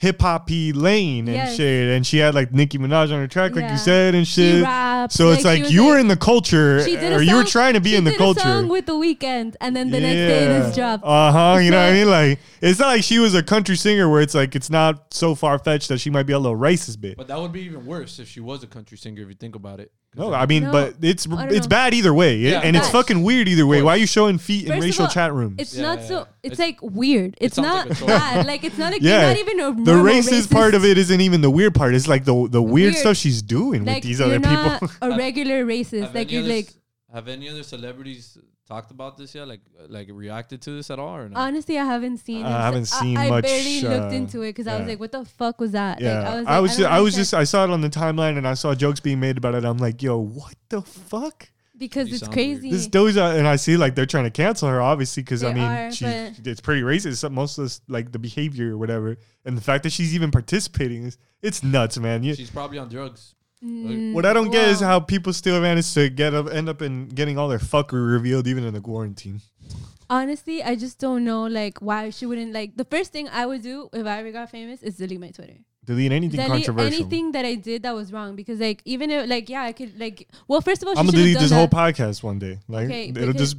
hip hoppy lane and Yes. shit. And she had like Nicki Minaj on her track, like Yeah. you said, and She shit. raps. So it's she like was you were in the culture, she did a or you were trying to be she in the did culture. A song with the Weeknd, and then the next day this dropped. Uh huh. You know what I mean? Like it's not like she was a country singer where it's like it's not so far fetched that she might be a little racist bit. But that would be even worse if she was a country singer. If you think about it. 'Cause No, I mean, No, but it's I don't it's know. bad either way, Yeah, and it's Bad. fucking weird either way. Why are you showing feet in First of racial all, chat rooms? It's Yeah, not yeah, so. yeah. It's, It's- like weird. It's sounds not like a troll. bad. Like it's not. Like yeah, you're not even a the normal racist, part of it isn't even the weird part. It's like the the weird, Weird. stuff she's doing Like with these you're other not people. a regular racist. Have Like any you're other like c- have any other celebrities talked about this yet? Like like reacted to this at all or no? honestly, I haven't seen. I it. haven't seen I, much, barely looked uh, into it because I was like, "What the fuck was that?" yeah, like, I was. I was don't just, I was just I saw it on the timeline and I saw jokes being made about it. I'm like, yo, what the fuck? because She it's sounds weird. crazy. This Doja, and I see like they're trying to cancel her, obviously, because I mean, are, she it's pretty racist. Most of this, like the behavior or whatever, and the fact that she's even participating is it's nuts, man. You, She's probably on drugs. Mm, what I don't get is how people still manage to get up, end up in getting all their fuckery revealed, even in the quarantine. Honestly, I just don't know like why she wouldn't like. The first thing I would do if I ever got famous is delete my Twitter. Delete anything delete controversial. anything that I did that was wrong because like even if like yeah I could like well first of all I'm gonna delete this that. whole podcast one day. Like Okay, it'll just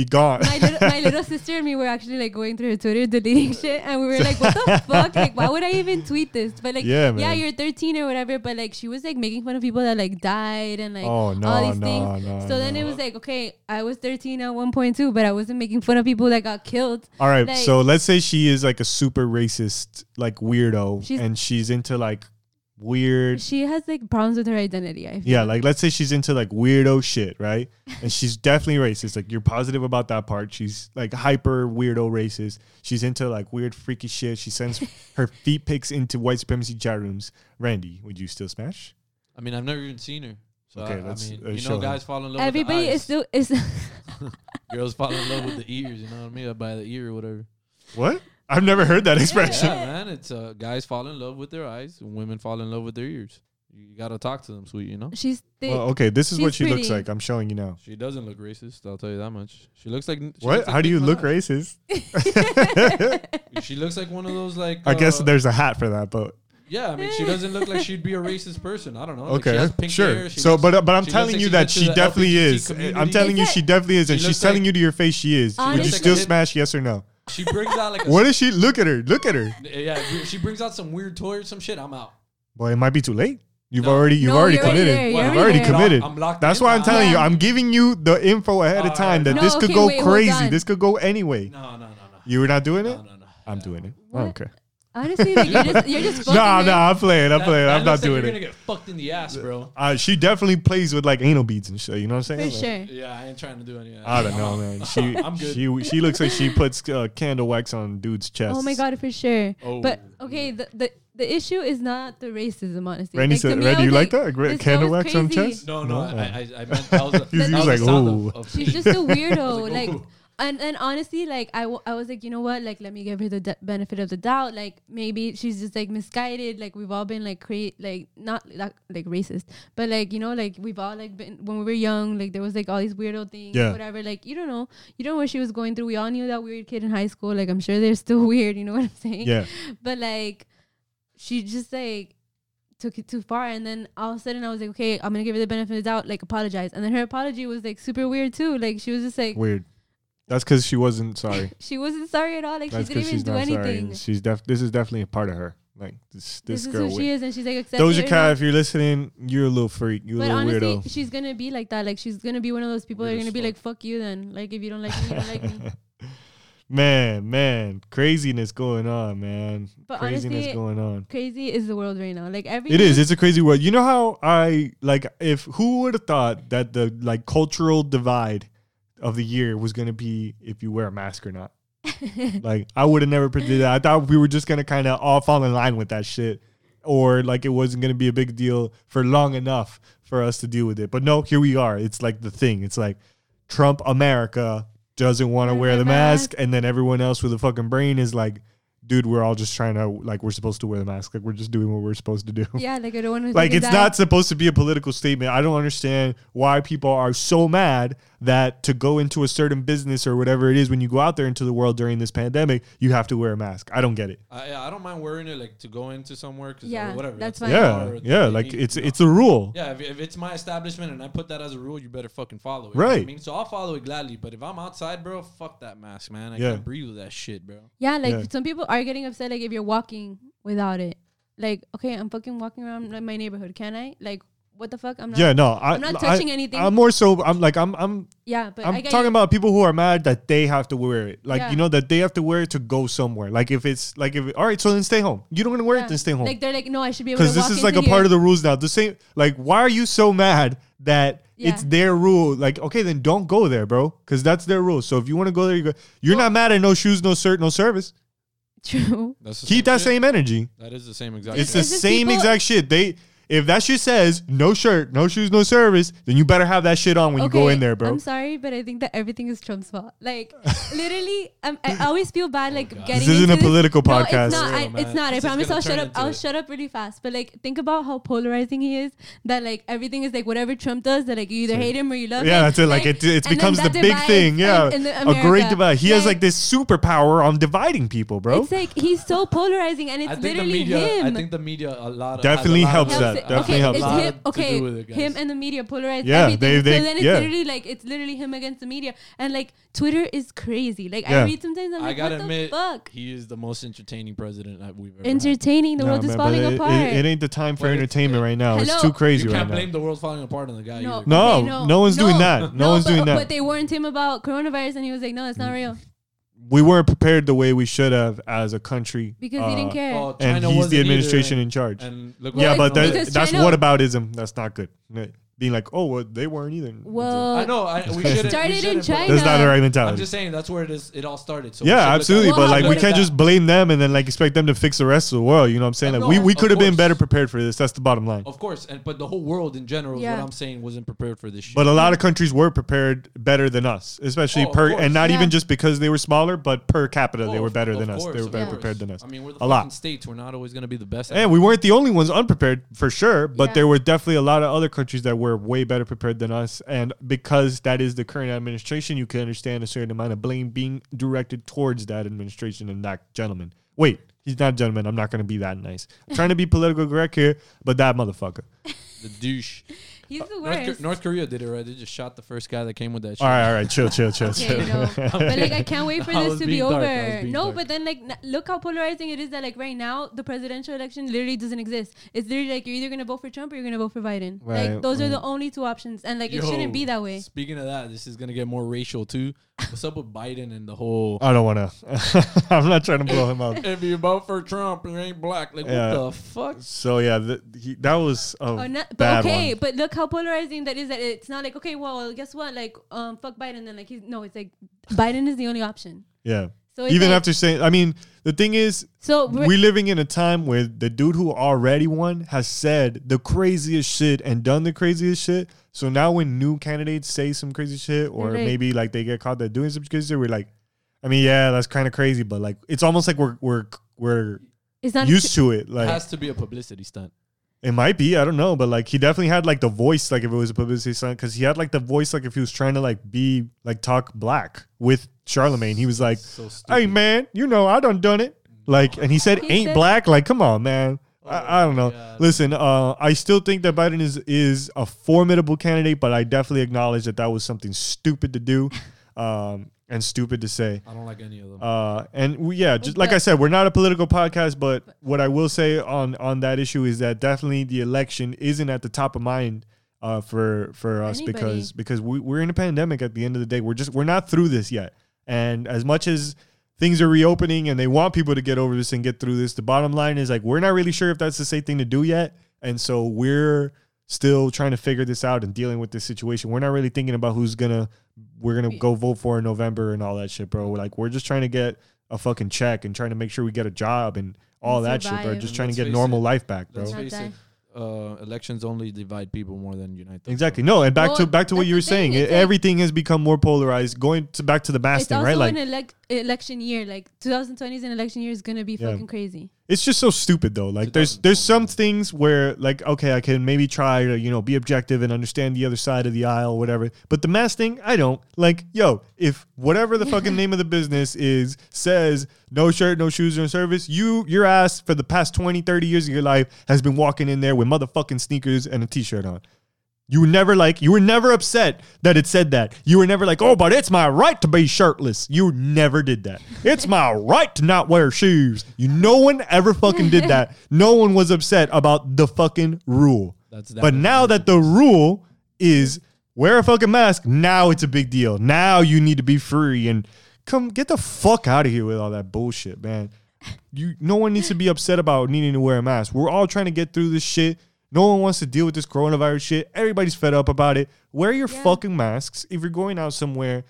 be gone. my little, my little sister and me were actually like going through her Twitter, deleting shit, and we were like, "What the fuck? Like, why would I even tweet this?" But like, Yeah, yeah, man. you're 13 or whatever. But like, she was like making fun of people that like died and like oh no, all these no, things. no. so then it was like, okay, I was 13 at one point too, but I wasn't making fun of people that got killed. All right, Like- so let's say she is like a super racist, like weirdo, She's- and she's into like weird. She has like problems with her identity. I feel. Yeah, like let's say she's into like weirdo shit, right? And she's definitely racist. Like you're positive about that part. She's like hyper weirdo racist. She's into like weird freaky shit. She sends her feet pics into white supremacy chat rooms. Randy, would you still smash? I mean, I've never even seen her. So Okay, I, I let's, mean, uh, you know, him. guys fall in love. Everybody with is the eyes. still is. Girls fall in love with the ears. You know what I mean? By the ear or whatever. What? I've never heard that expression. Yeah, man. It's uh, guys fall in love with their eyes, and women fall in love with their ears. You gotta talk to them, sweet. You know. She's thick. Well, okay, this is what She's she looks pretty. like. I'm showing you now. She doesn't look racist. I'll tell you that much. She looks like. She What? looks like How do you Nicki look Minaj. racist? She looks like one of those like. I guess uh, there's a hat for that, but Yeah, I mean, she doesn't look like she'd be a racist person. I don't know. Like, she okay, has pink sure. hair, she so, looks- but but I'm she looks telling like you she's that into she the definitely LGBT is. community. I'm telling Is you, that- she definitely is, and She she's looks telling like- you to your face she is. Would you Honestly- still Like smash? Yes or no? She brings out like a What is she? Look at her. Look at her. Yeah, she brings out some weird toy or some shit. I'm out. Boy, it might be too late. You've No. already you've No, already you're already committed. there, You've you're already, already there. committed. I'm locked That's in why I'm now. telling you. Yeah. I'm giving you the info ahead of time that No, this could okay, go wait, hold crazy. on. This could go anyway. No, no, no, no. You were not doing No, it. no, no. No. I'm Yeah. doing it. What? Okay. Honestly, like, you're just you're just. Nah, fucking nah. I'm playing. I'm playing. that I'm not looks like doing You're gonna get fucked in the ass, bro. Uh, she definitely plays with like anal beads and shit. You know what I'm saying? For Like, sure. Yeah, I ain't trying to do any of that. I don't know, man. She I'm good. she she looks like she puts uh, candle wax on dudes' chests. Oh my god, for sure. Oh. But okay, the, the the issue is not the racism, honestly. Randy Like, said, me, Randy, you was like that? A great candle girl was wax on chest? No, no, No? I, I, I meant that was, the, He's- that was like, "Ooh." of, of She's just a weirdo. I like, "Ooh." And and honestly, like I, w- I was like, you know what? Like, let me give her the de- benefit of the doubt. Like, maybe she's just like misguided. Like, we've all been like create like not like, like racist, but like you know, like we've all like been when we were young. Like there was like all these weirdo things, Yeah. whatever. Like you don't know, you don't know what she was going through. We all knew that weird kid in high school. Like I'm sure they're still weird. You know what I'm saying? Yeah. But like, she just like took it too far, and then all of a sudden I was like, okay, I'm gonna give her the benefit of the doubt. Like apologize, and then her apology was like super weird too. Like she was just like. Weird. That's because she wasn't sorry. She wasn't sorry at all. Like That's she didn't even do anything. sorry. She's def. This is definitely a part of her. Like this. This, This, is girl. who she is, and she's like. Doja Cat, if you're listening, you're a little freak. You're a But little honestly, weirdo. she's gonna be like that. Like she's gonna be one of those people that are gonna be like, "Fuck you," then. Like if you don't like me, you don't like me. man, man, craziness going on, man. But craziness honestly, going on. Crazy is the world right now. Like every. It is. It's a crazy world. You know how I like if who would have thought that the like cultural divide of the year was gonna be if you wear a mask or not. like I would have never predicted that. I thought we were just gonna kind of all fall in line with that shit, or like it wasn't gonna be a big deal for long enough for us to deal with it. But no, here we are. It's like the thing. It's like Trump America doesn't want to Wear the mask, mask. and then everyone else with a fucking brain is like, dude, we're all just trying to like we're supposed to wear the mask. Like we're just doing what we're supposed to do. yeah, like I don't want to. Like it's not supposed to be a political statement. I don't understand why people are so mad that to go into a certain business or whatever it is when you go out there into the world during this pandemic, you have to wear a mask. I don't get it. I, I don't mind wearing it like to go into somewhere because uh, Yeah, whatever. that's the fine. Yeah, yeah, like need, it's you know? it's a rule. Yeah, if, if it's my establishment and I put that as a rule, you better fucking follow it. you know I mean, so I'll follow it gladly. But if I'm outside, bro, fuck that mask, man. I Yeah. can't breathe with that shit, bro. Yeah, like Yeah. some people are getting upset. Like if you're walking without it, like okay, I'm fucking walking around like, my neighborhood. Can I? Like what the fuck? I'm not. Yeah, no, I, I'm not I- touching anything. I'm more so. I'm like I'm I'm Yeah, but I'm I talking you. about people who are mad that they have to wear it. Like Yeah. you know that they have to wear it to go somewhere. Like if it's like if all right, so then stay home. You don't want to wear Yeah. it, then stay home. Like they're like, no, I should be able to because this is like a into part of the rules now. The same, like, why are you so mad that it's their rule? Like, okay, then don't go there, bro, because that's their rule. So if you want to go there, you go. You're not mad at no shoes, no shirt, no service. True. That's the Keep that shit. same energy. That is the same exact. It's shit. the It's just same people- exact shit. They, if that shit says no shirt, no shoes, no service, then you better have that shit on when you go in there, bro. I'm sorry, but I think that everything is Trump's fault. Like, literally, um, I I always feel bad, like getting. This isn't into a political No, podcast. it's not. For I, it's not. I This is promise. I'll shut up. I'll it. shut up really fast. But like, think about how polarizing he is. That like everything is like whatever Trump does. That like you either hate him or you love him. yeah, that's it. Like, it, it becomes the big thing. Yeah, in- in a great divide. He has like this superpower on dividing people, bro. It's like he's so polarizing, and it's I literally media. him. I think the media a lot Definitely a lot helps that. Helps it. Definitely okay, helps it's him. to Okay, with it, him and the media polarize Yeah, everything. they- they- so then it's yeah. literally like it's literally him against the media, and like Twitter is crazy. Like Yeah. I read sometimes, I'm I like, gotta what admit, the fuck? he is the most entertaining president that we've ever. had. Entertaining, the Nah, world is man, falling it, apart. It, it ain't the time for But it's- entertainment right now. It's too crazy You right can't now. blame the world falling apart on the guy no, either. No, okay, no one's doing that. No one's doing uh, that. But they warned him about coronavirus, and he was like, "No, it's not mm. real," we weren't prepared the way we should have as a country. because he didn't uh, care. Well, And he's wasn't the either, administration and- in charge. And look yeah, but happened that, because that's China- whataboutism. That's not good. Being like, oh, well, they weren't either. well, I know. I, we shouldn't. Started we in shouldn't, China. That's not the right mentality. I'm just saying that's where it is. It all started. So yeah, absolutely. Well, but like, we can't just blame them and then like expect them to fix the rest of the world. You know what I'm saying? Like, we no, we of could have been better prepared for this. That's the bottom line. Of course, and but the whole world in general Yeah. what I'm saying wasn't prepared for this shit. But a lot of countries were prepared better than us, especially Oh, per, course. and not Yeah. even just because they were smaller, but per capita Oh, they were better of than us. They were better course. prepared than us. I mean, we're the A lot. states. We're not always going to be the best. And we weren't the only ones unprepared for sure, but there were definitely a lot of other countries that were way better prepared than us. And because that is the current administration, you can understand a certain amount of blame being directed towards that administration and that gentleman. Wait, he's not a gentleman. I'm not going to be that nice. I'm trying to be political correct here, but that motherfucker. the douche. He's the North, worst. North Korea did it right. They just shot the first guy that came with that shit. All right, all right, chill, chill, chill, Okay, chill. no. but like I can't wait for this to be dark, over. No, dark. but then like n- look how polarizing it is that like right now the presidential election literally doesn't exist. It's literally like you're either gonna vote for Trump or you're gonna vote for Biden. Right, like those are the only two options, and like it shouldn't be that way. Speaking of that, this is gonna get more racial too. What's up with Biden and the whole? I don't want to. I'm not trying to blow him up. if you vote for Trump, you ain't black. Like Yeah. what the fuck? So yeah, th- he, that was a Oh, not, but okay, one. but look how polarizing that is. That it's not like okay, well, guess what? Like, um, fuck Biden. Then like he's no, it's like Biden is the only option. Yeah. So Even like- after saying, I mean, the thing is, So we're- we're living in a time where the dude who already won has said the craziest shit and done the craziest shit. So now when new candidates say some crazy shit, or Right. maybe like they get caught that doing some crazy shit, we're like, I mean, yeah, that's kind of crazy, but like it's almost like we're we're we're it's not used to it. Like It Like has to be a publicity stunt. It might be, I don't know, but like he definitely had like the voice, like if it was a publicity stunt, because he had like the voice, like if he was trying to like be like talk black with Charlemagne. He was like, So stupid. hey man, you know I done done it. Like, and he said, He ain't said- black. Like, come on, man. I, I don't know. God. Listen, uh, I still think that Biden is is a formidable candidate, but I definitely acknowledge that that was something stupid to do, um, and stupid to say. I don't like any of them. Uh, and we, yeah, just like I said, we're not a political podcast, but what I will say on on that issue is that definitely the election isn't at the top of mind uh, for for us Anybody. because because we, we're in a pandemic. At the end of the day, we're just we're not through this yet. And as much as things are reopening and they want people to get over this and get through this, the bottom line is like we're not really sure if that's the safe thing to do yet. And so we're still trying to figure this out and dealing with this situation. We're not really thinking about who's gonna we're gonna go vote for in November and all that shit, bro. Like we're just trying to get a fucking check and trying to make sure we get a job and all And that shit, bro. survive. Just And trying to get normal it, life back, bro. Let's face it. Uh, elections only divide people more than unite them. Exactly. No, and back Well, to back to what you were saying. it's like- everything has become more polarized. Going to back to the mask thing, right? Like an elec- election year. Like 2020 is an election year. is gonna be Yeah. fucking crazy. It's just so stupid though. Like there's there's some things where like okay, I can maybe try to you know be objective and understand the other side of the aisle, whatever. But the mask thing, I don't like. Yo, if whatever the fucking name of the business is says no shirt, no shoes, no service, you your ass for the past 20, 30 years of your life has been walking in there with motherfucking sneakers and a t-shirt on. You were never like, you were never upset that it said that. You were never like, oh, but it's my right to be shirtless. You never did that. It's my right to not wear shoes. You, no one ever fucking did that. No one was upset about the fucking rule. That's But now that the rule is wear a fucking mask, now it's a big deal. Now you need to be free and come get the fuck out of here with all that bullshit, man. You no one needs to be upset about needing to wear a mask. We're all trying to get through this shit. No one wants to deal with this coronavirus shit. Everybody's fed up about it. Wear your Yeah. fucking masks if you're going out somewhere,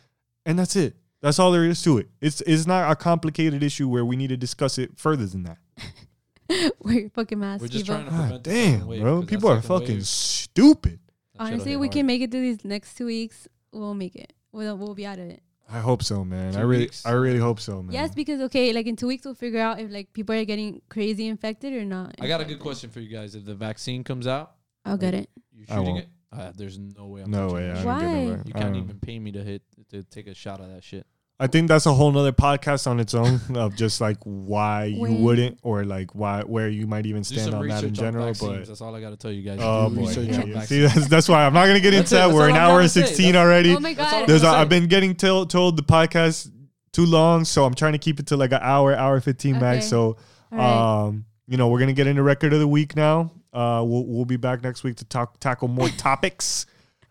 and that's it. That's all there is to it. It's it's not a complicated issue where we need to discuss it further than that. Wear your fucking mask. We're just people. trying to prevent the damn, second wave, bro. 'cause that People are fucking wave, stupid. that Honestly, we hard. can make it through these next two weeks. We'll make it. We'll we'll be out of it. I hope so, man. I really, weeks. I really hope so, man. Yes, because okay, like in two weeks we'll figure out if like people are getting crazy infected or not. I got a good question for you guys. If the vaccine comes out, I'll get it. you I shooting won't. it? Uh, there's no way. I'm no way. that I shit. don't get Why? no way. You can't don't- even pay me to hit to take a shot of that shit. I think that's a whole nother podcast on its own of just like why you When- wouldn't or like why where you might even Do stand some on that research in general. vaccines. But That's all I got to tell you guys. oh Do boy, research yeah, on yeah. vaccines. see that's, that's why I'm not gonna get That's into it. that. That's We're all an I'm hour trying and to say. sixteen That's- already. Oh my That's all god. I'm There's a, gonna I've been getting told told the podcast too long, so I'm trying to keep it to like an hour, hour fifteen max. Okay. So All right. um, you know, we're gonna get into record of the week now. Uh, we'll we'll be back next week to talk tackle more topics.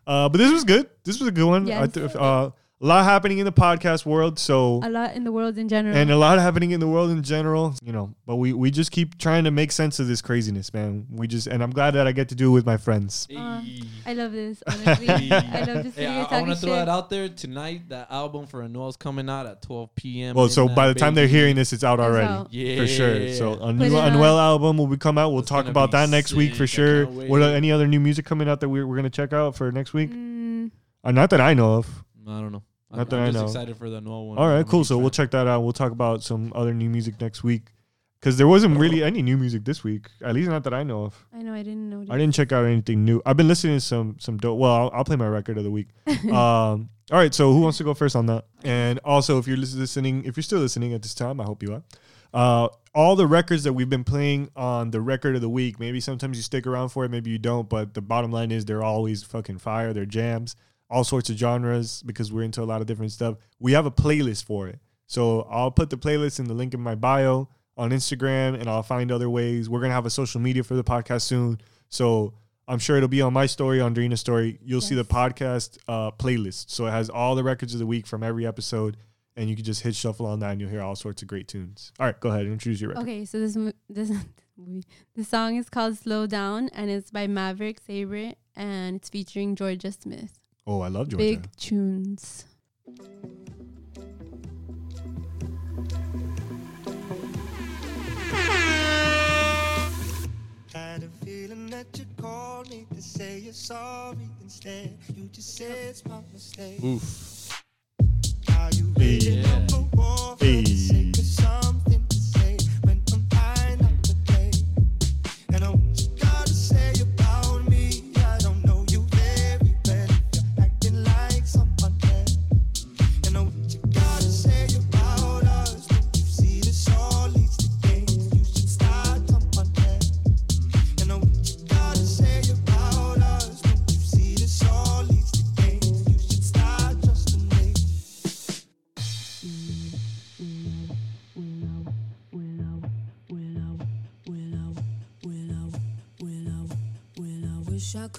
Uh, but this was good. This was a good one. I Yes. th- uh, a lot happening in the podcast world. So a lot in the world in general. and a lot happening in the world in general, you know. But we we just keep trying to make sense of this craziness, man. We just and I'm glad that I get to do it with my friends. Uh, I love this. Honestly, I love just Hey, seeing I, you I want to shit. throw that out there tonight. That album for Anuel's coming out at 12 p.m. Well, so by the midnight, time they're hearing this, it's out It's already out. yeah, for sure. So a new. Anuel album will be come out. We'll It's talk about that next week for sure. What are any other new music coming out that we're, we're gonna check out for next week? Mm, Uh, not that I know of. I don't know. I'm, Not that I'm I just know. excited for the Anuel one. All I'm cool. So we'll fan. check that out. We'll talk about some other new music next week because there wasn't really any new music this week. At least not that I know of. I know I didn't know. I didn't check out anything new. I've been listening to some some dope. Well, I'll, I'll play my record of the week. um, all right. So who wants to go first on that? And also, if you're lis- listening, if you're still listening at this time, I hope you are. Uh, all the records that we've been playing on the record of the week. Maybe sometimes you stick around for it, maybe you don't. But the bottom line is they're always fucking fire. They're jams, all sorts of genres because we're into a lot of different stuff. We have a playlist for it. So I'll put the playlist in the link in my bio on Instagram, and I'll find other ways. We're gonna have a social media for the podcast soon, so I'm sure it'll be on my story, on Drina's story. You'll see the podcast uh, playlist. So it has all the records of the week from every episode, and you can just hit shuffle on that, and you'll hear all sorts of great tunes. All right, go ahead, and introduce your record. Okay, so this this movie, the song is called "Slow Down" and it's by Maverick Sabre and it's featuring Jorja Smith. Oh, I love Jorja. Big tunes. Had a feeling that you called me to say you're sorry instead. You just said it's my mistake. Oof. Are you waiting Yeah. on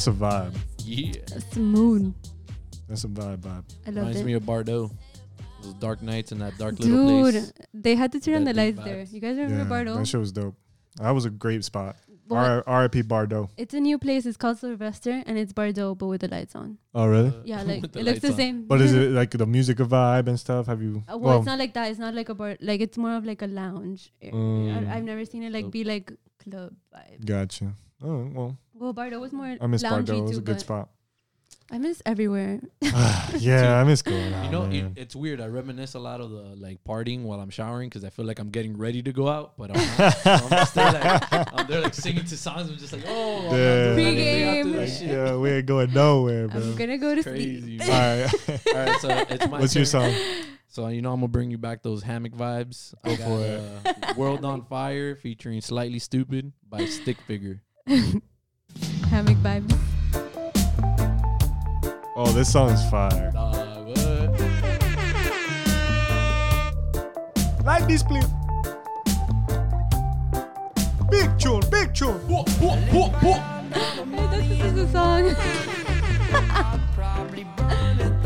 That's a vibe. Yeah. That's the moon. That's a vibe, vibe. I loved Reminds it. me of Bardot. Those dark nights and that dark little place. Dude, they had to turn on the That big lights there. You guys remember Yeah, Bardot? that shit was dope. That was a great spot. But R.I.P. Bardot. it's a new place. It's called Sylvester, and it's Bardot, but with the lights on. Oh, really? Yeah, like it looks the on. same. But is it like the music vibe and stuff? Have you? Uh, well, it's not like that. It's not like a bar. Like it's more of like a lounge. Mm. I, I've never seen it like Dope. be like club vibe. Gotcha. Oh well, Well, Bardot was more. I miss Bardot. It was a good spot. I miss everywhere. yeah, I miss going out. You know, it, it's weird. I reminisce a lot of the like partying while I'm showering because I feel like I'm getting ready to go out, but I'm not. so I'm there like I'm there like singing to songs. I'm just like, oh, I'm Yeah. doing anything after Pregame. this shit. yeah, we ain't going nowhere, bro. I'm gonna go to Crazy. sleep. All man. right. All right, so it's my What's your song? So you know I'm gonna bring you back those hammock vibes. Go for it. Uh, World on Fire featuring Slightly Stoopid by Stick Figure. Hammock vibes. Oh, this song is fire. Like this, please. Big tune, big tune. Hey, this is a song.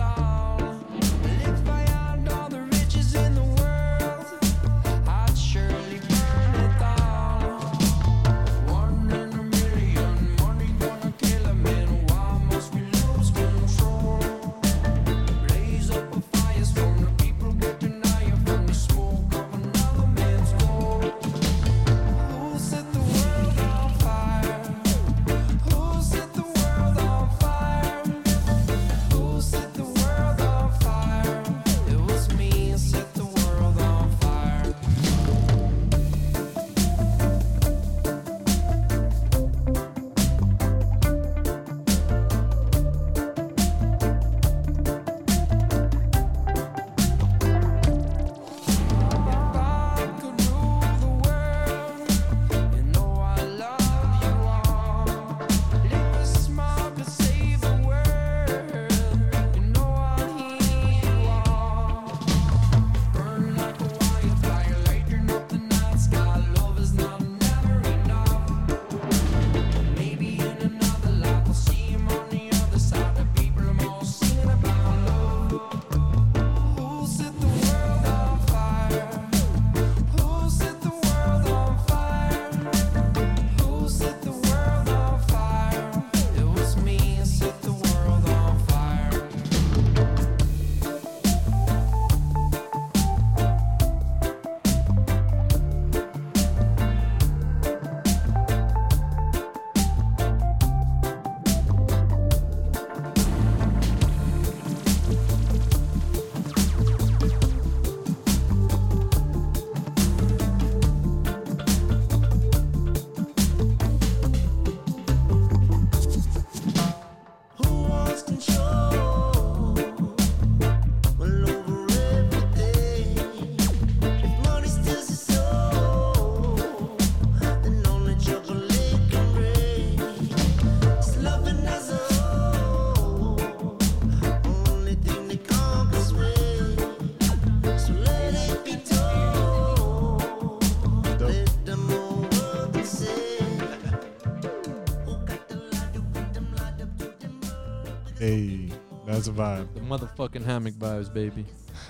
vibe. The motherfucking hammock vibes, baby.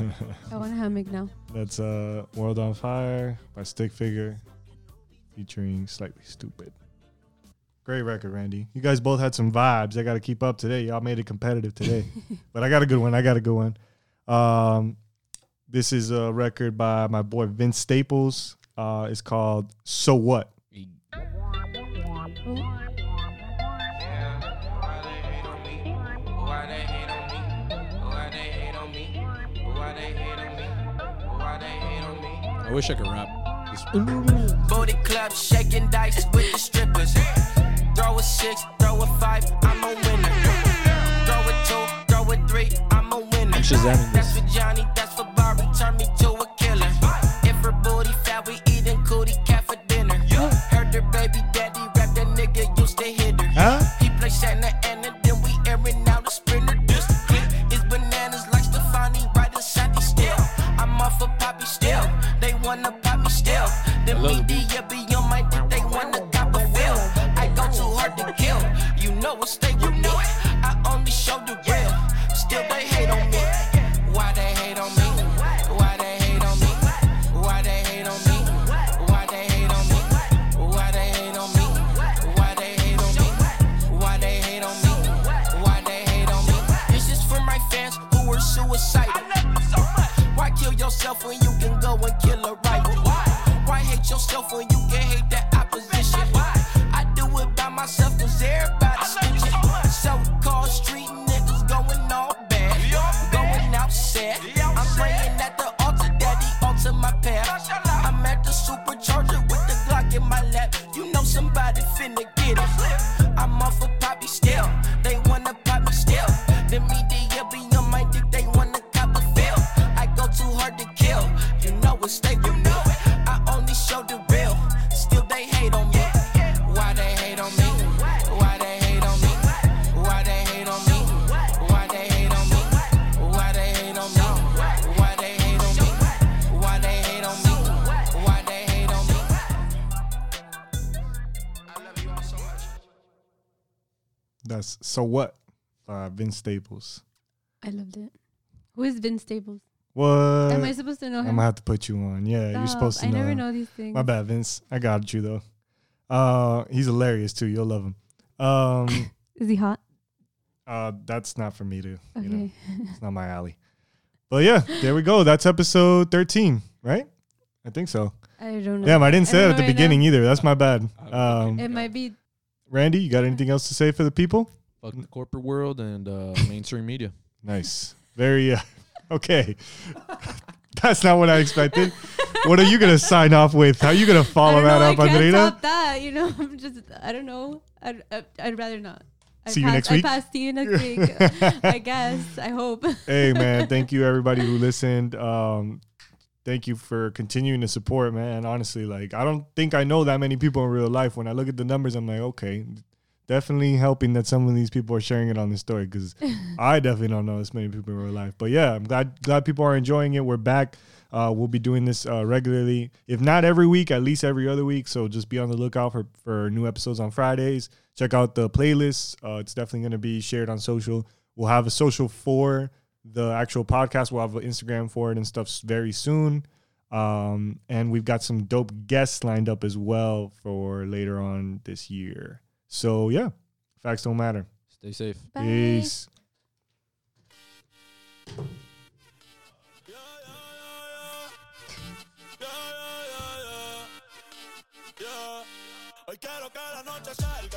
I want a hammock now. That's uh, World on Fire by Stick Figure, featuring Slightly Stoopid. Great record, Randy. You guys both had some vibes. I got to keep up today. Y'all made it competitive today, but I got a good one. I got a good one. Um, this is a record by my boy Vince Staples. Uh, it's called "So What." I wish I could rap. Booty club shaking dice with the strippers. Throw a six, throw a five, I'm a winner. Throw a two, throw a three, I'm a winner. That's for Johnny, that's for media be on my dick, they wanna cop a feel. I go too hard to kill. You know what stay I'm playing. So what? Uh, Vince Staples. I loved it. Who is Vince Staples? What? Am I supposed to know him? I'm him? gonna have to put you on. Yeah, you're supposed to I know. never him. know these things. My bad, Vince. I got you though. Uh, he's hilarious too. You'll love him. Um, Is he hot? uh, that's not for me to. Okay. You know, it's not my alley. But yeah, there we go. That's episode 13, right? I think so. I don't know. Damn, I didn't say don't it at the right beginning now. either. That's my bad. Um, It might be. Randy, you got anything else to say for the people? Fuck the corporate world and uh, mainstream media. Nice. Very uh, okay. That's not what I expected. what are you gonna sign off with? How are you gonna I follow don't know. that I up, can't Andrea? top that. You know, I'm just. I don't know. I'd. I'd, I'd rather not. I See you pass, next week? I pass. See you next week. I guess. I hope. hey man, thank you everybody who listened. Um, thank you for continuing to support, man. Honestly, like I don't think I know that many people in real life. When I look at the numbers, I'm like, okay, definitely helping that some of these people are sharing it on the story because I definitely don't know as many people in real life. But yeah, I'm glad glad people are enjoying it. We're back. Uh, we'll be doing this uh, regularly, if not every week, at least every other week. So just be on the lookout for for new episodes on Fridays. Check out the playlist. Uh, it's definitely going to be shared on social. We'll have a social for the actual podcast. We'll have an Instagram for it and stuff very soon. Um, and we've got some dope guests lined up as well for later on this year. So yeah, facts don't matter. Stay safe. Bye. Peace. Hoy quiero que la noche salga para romper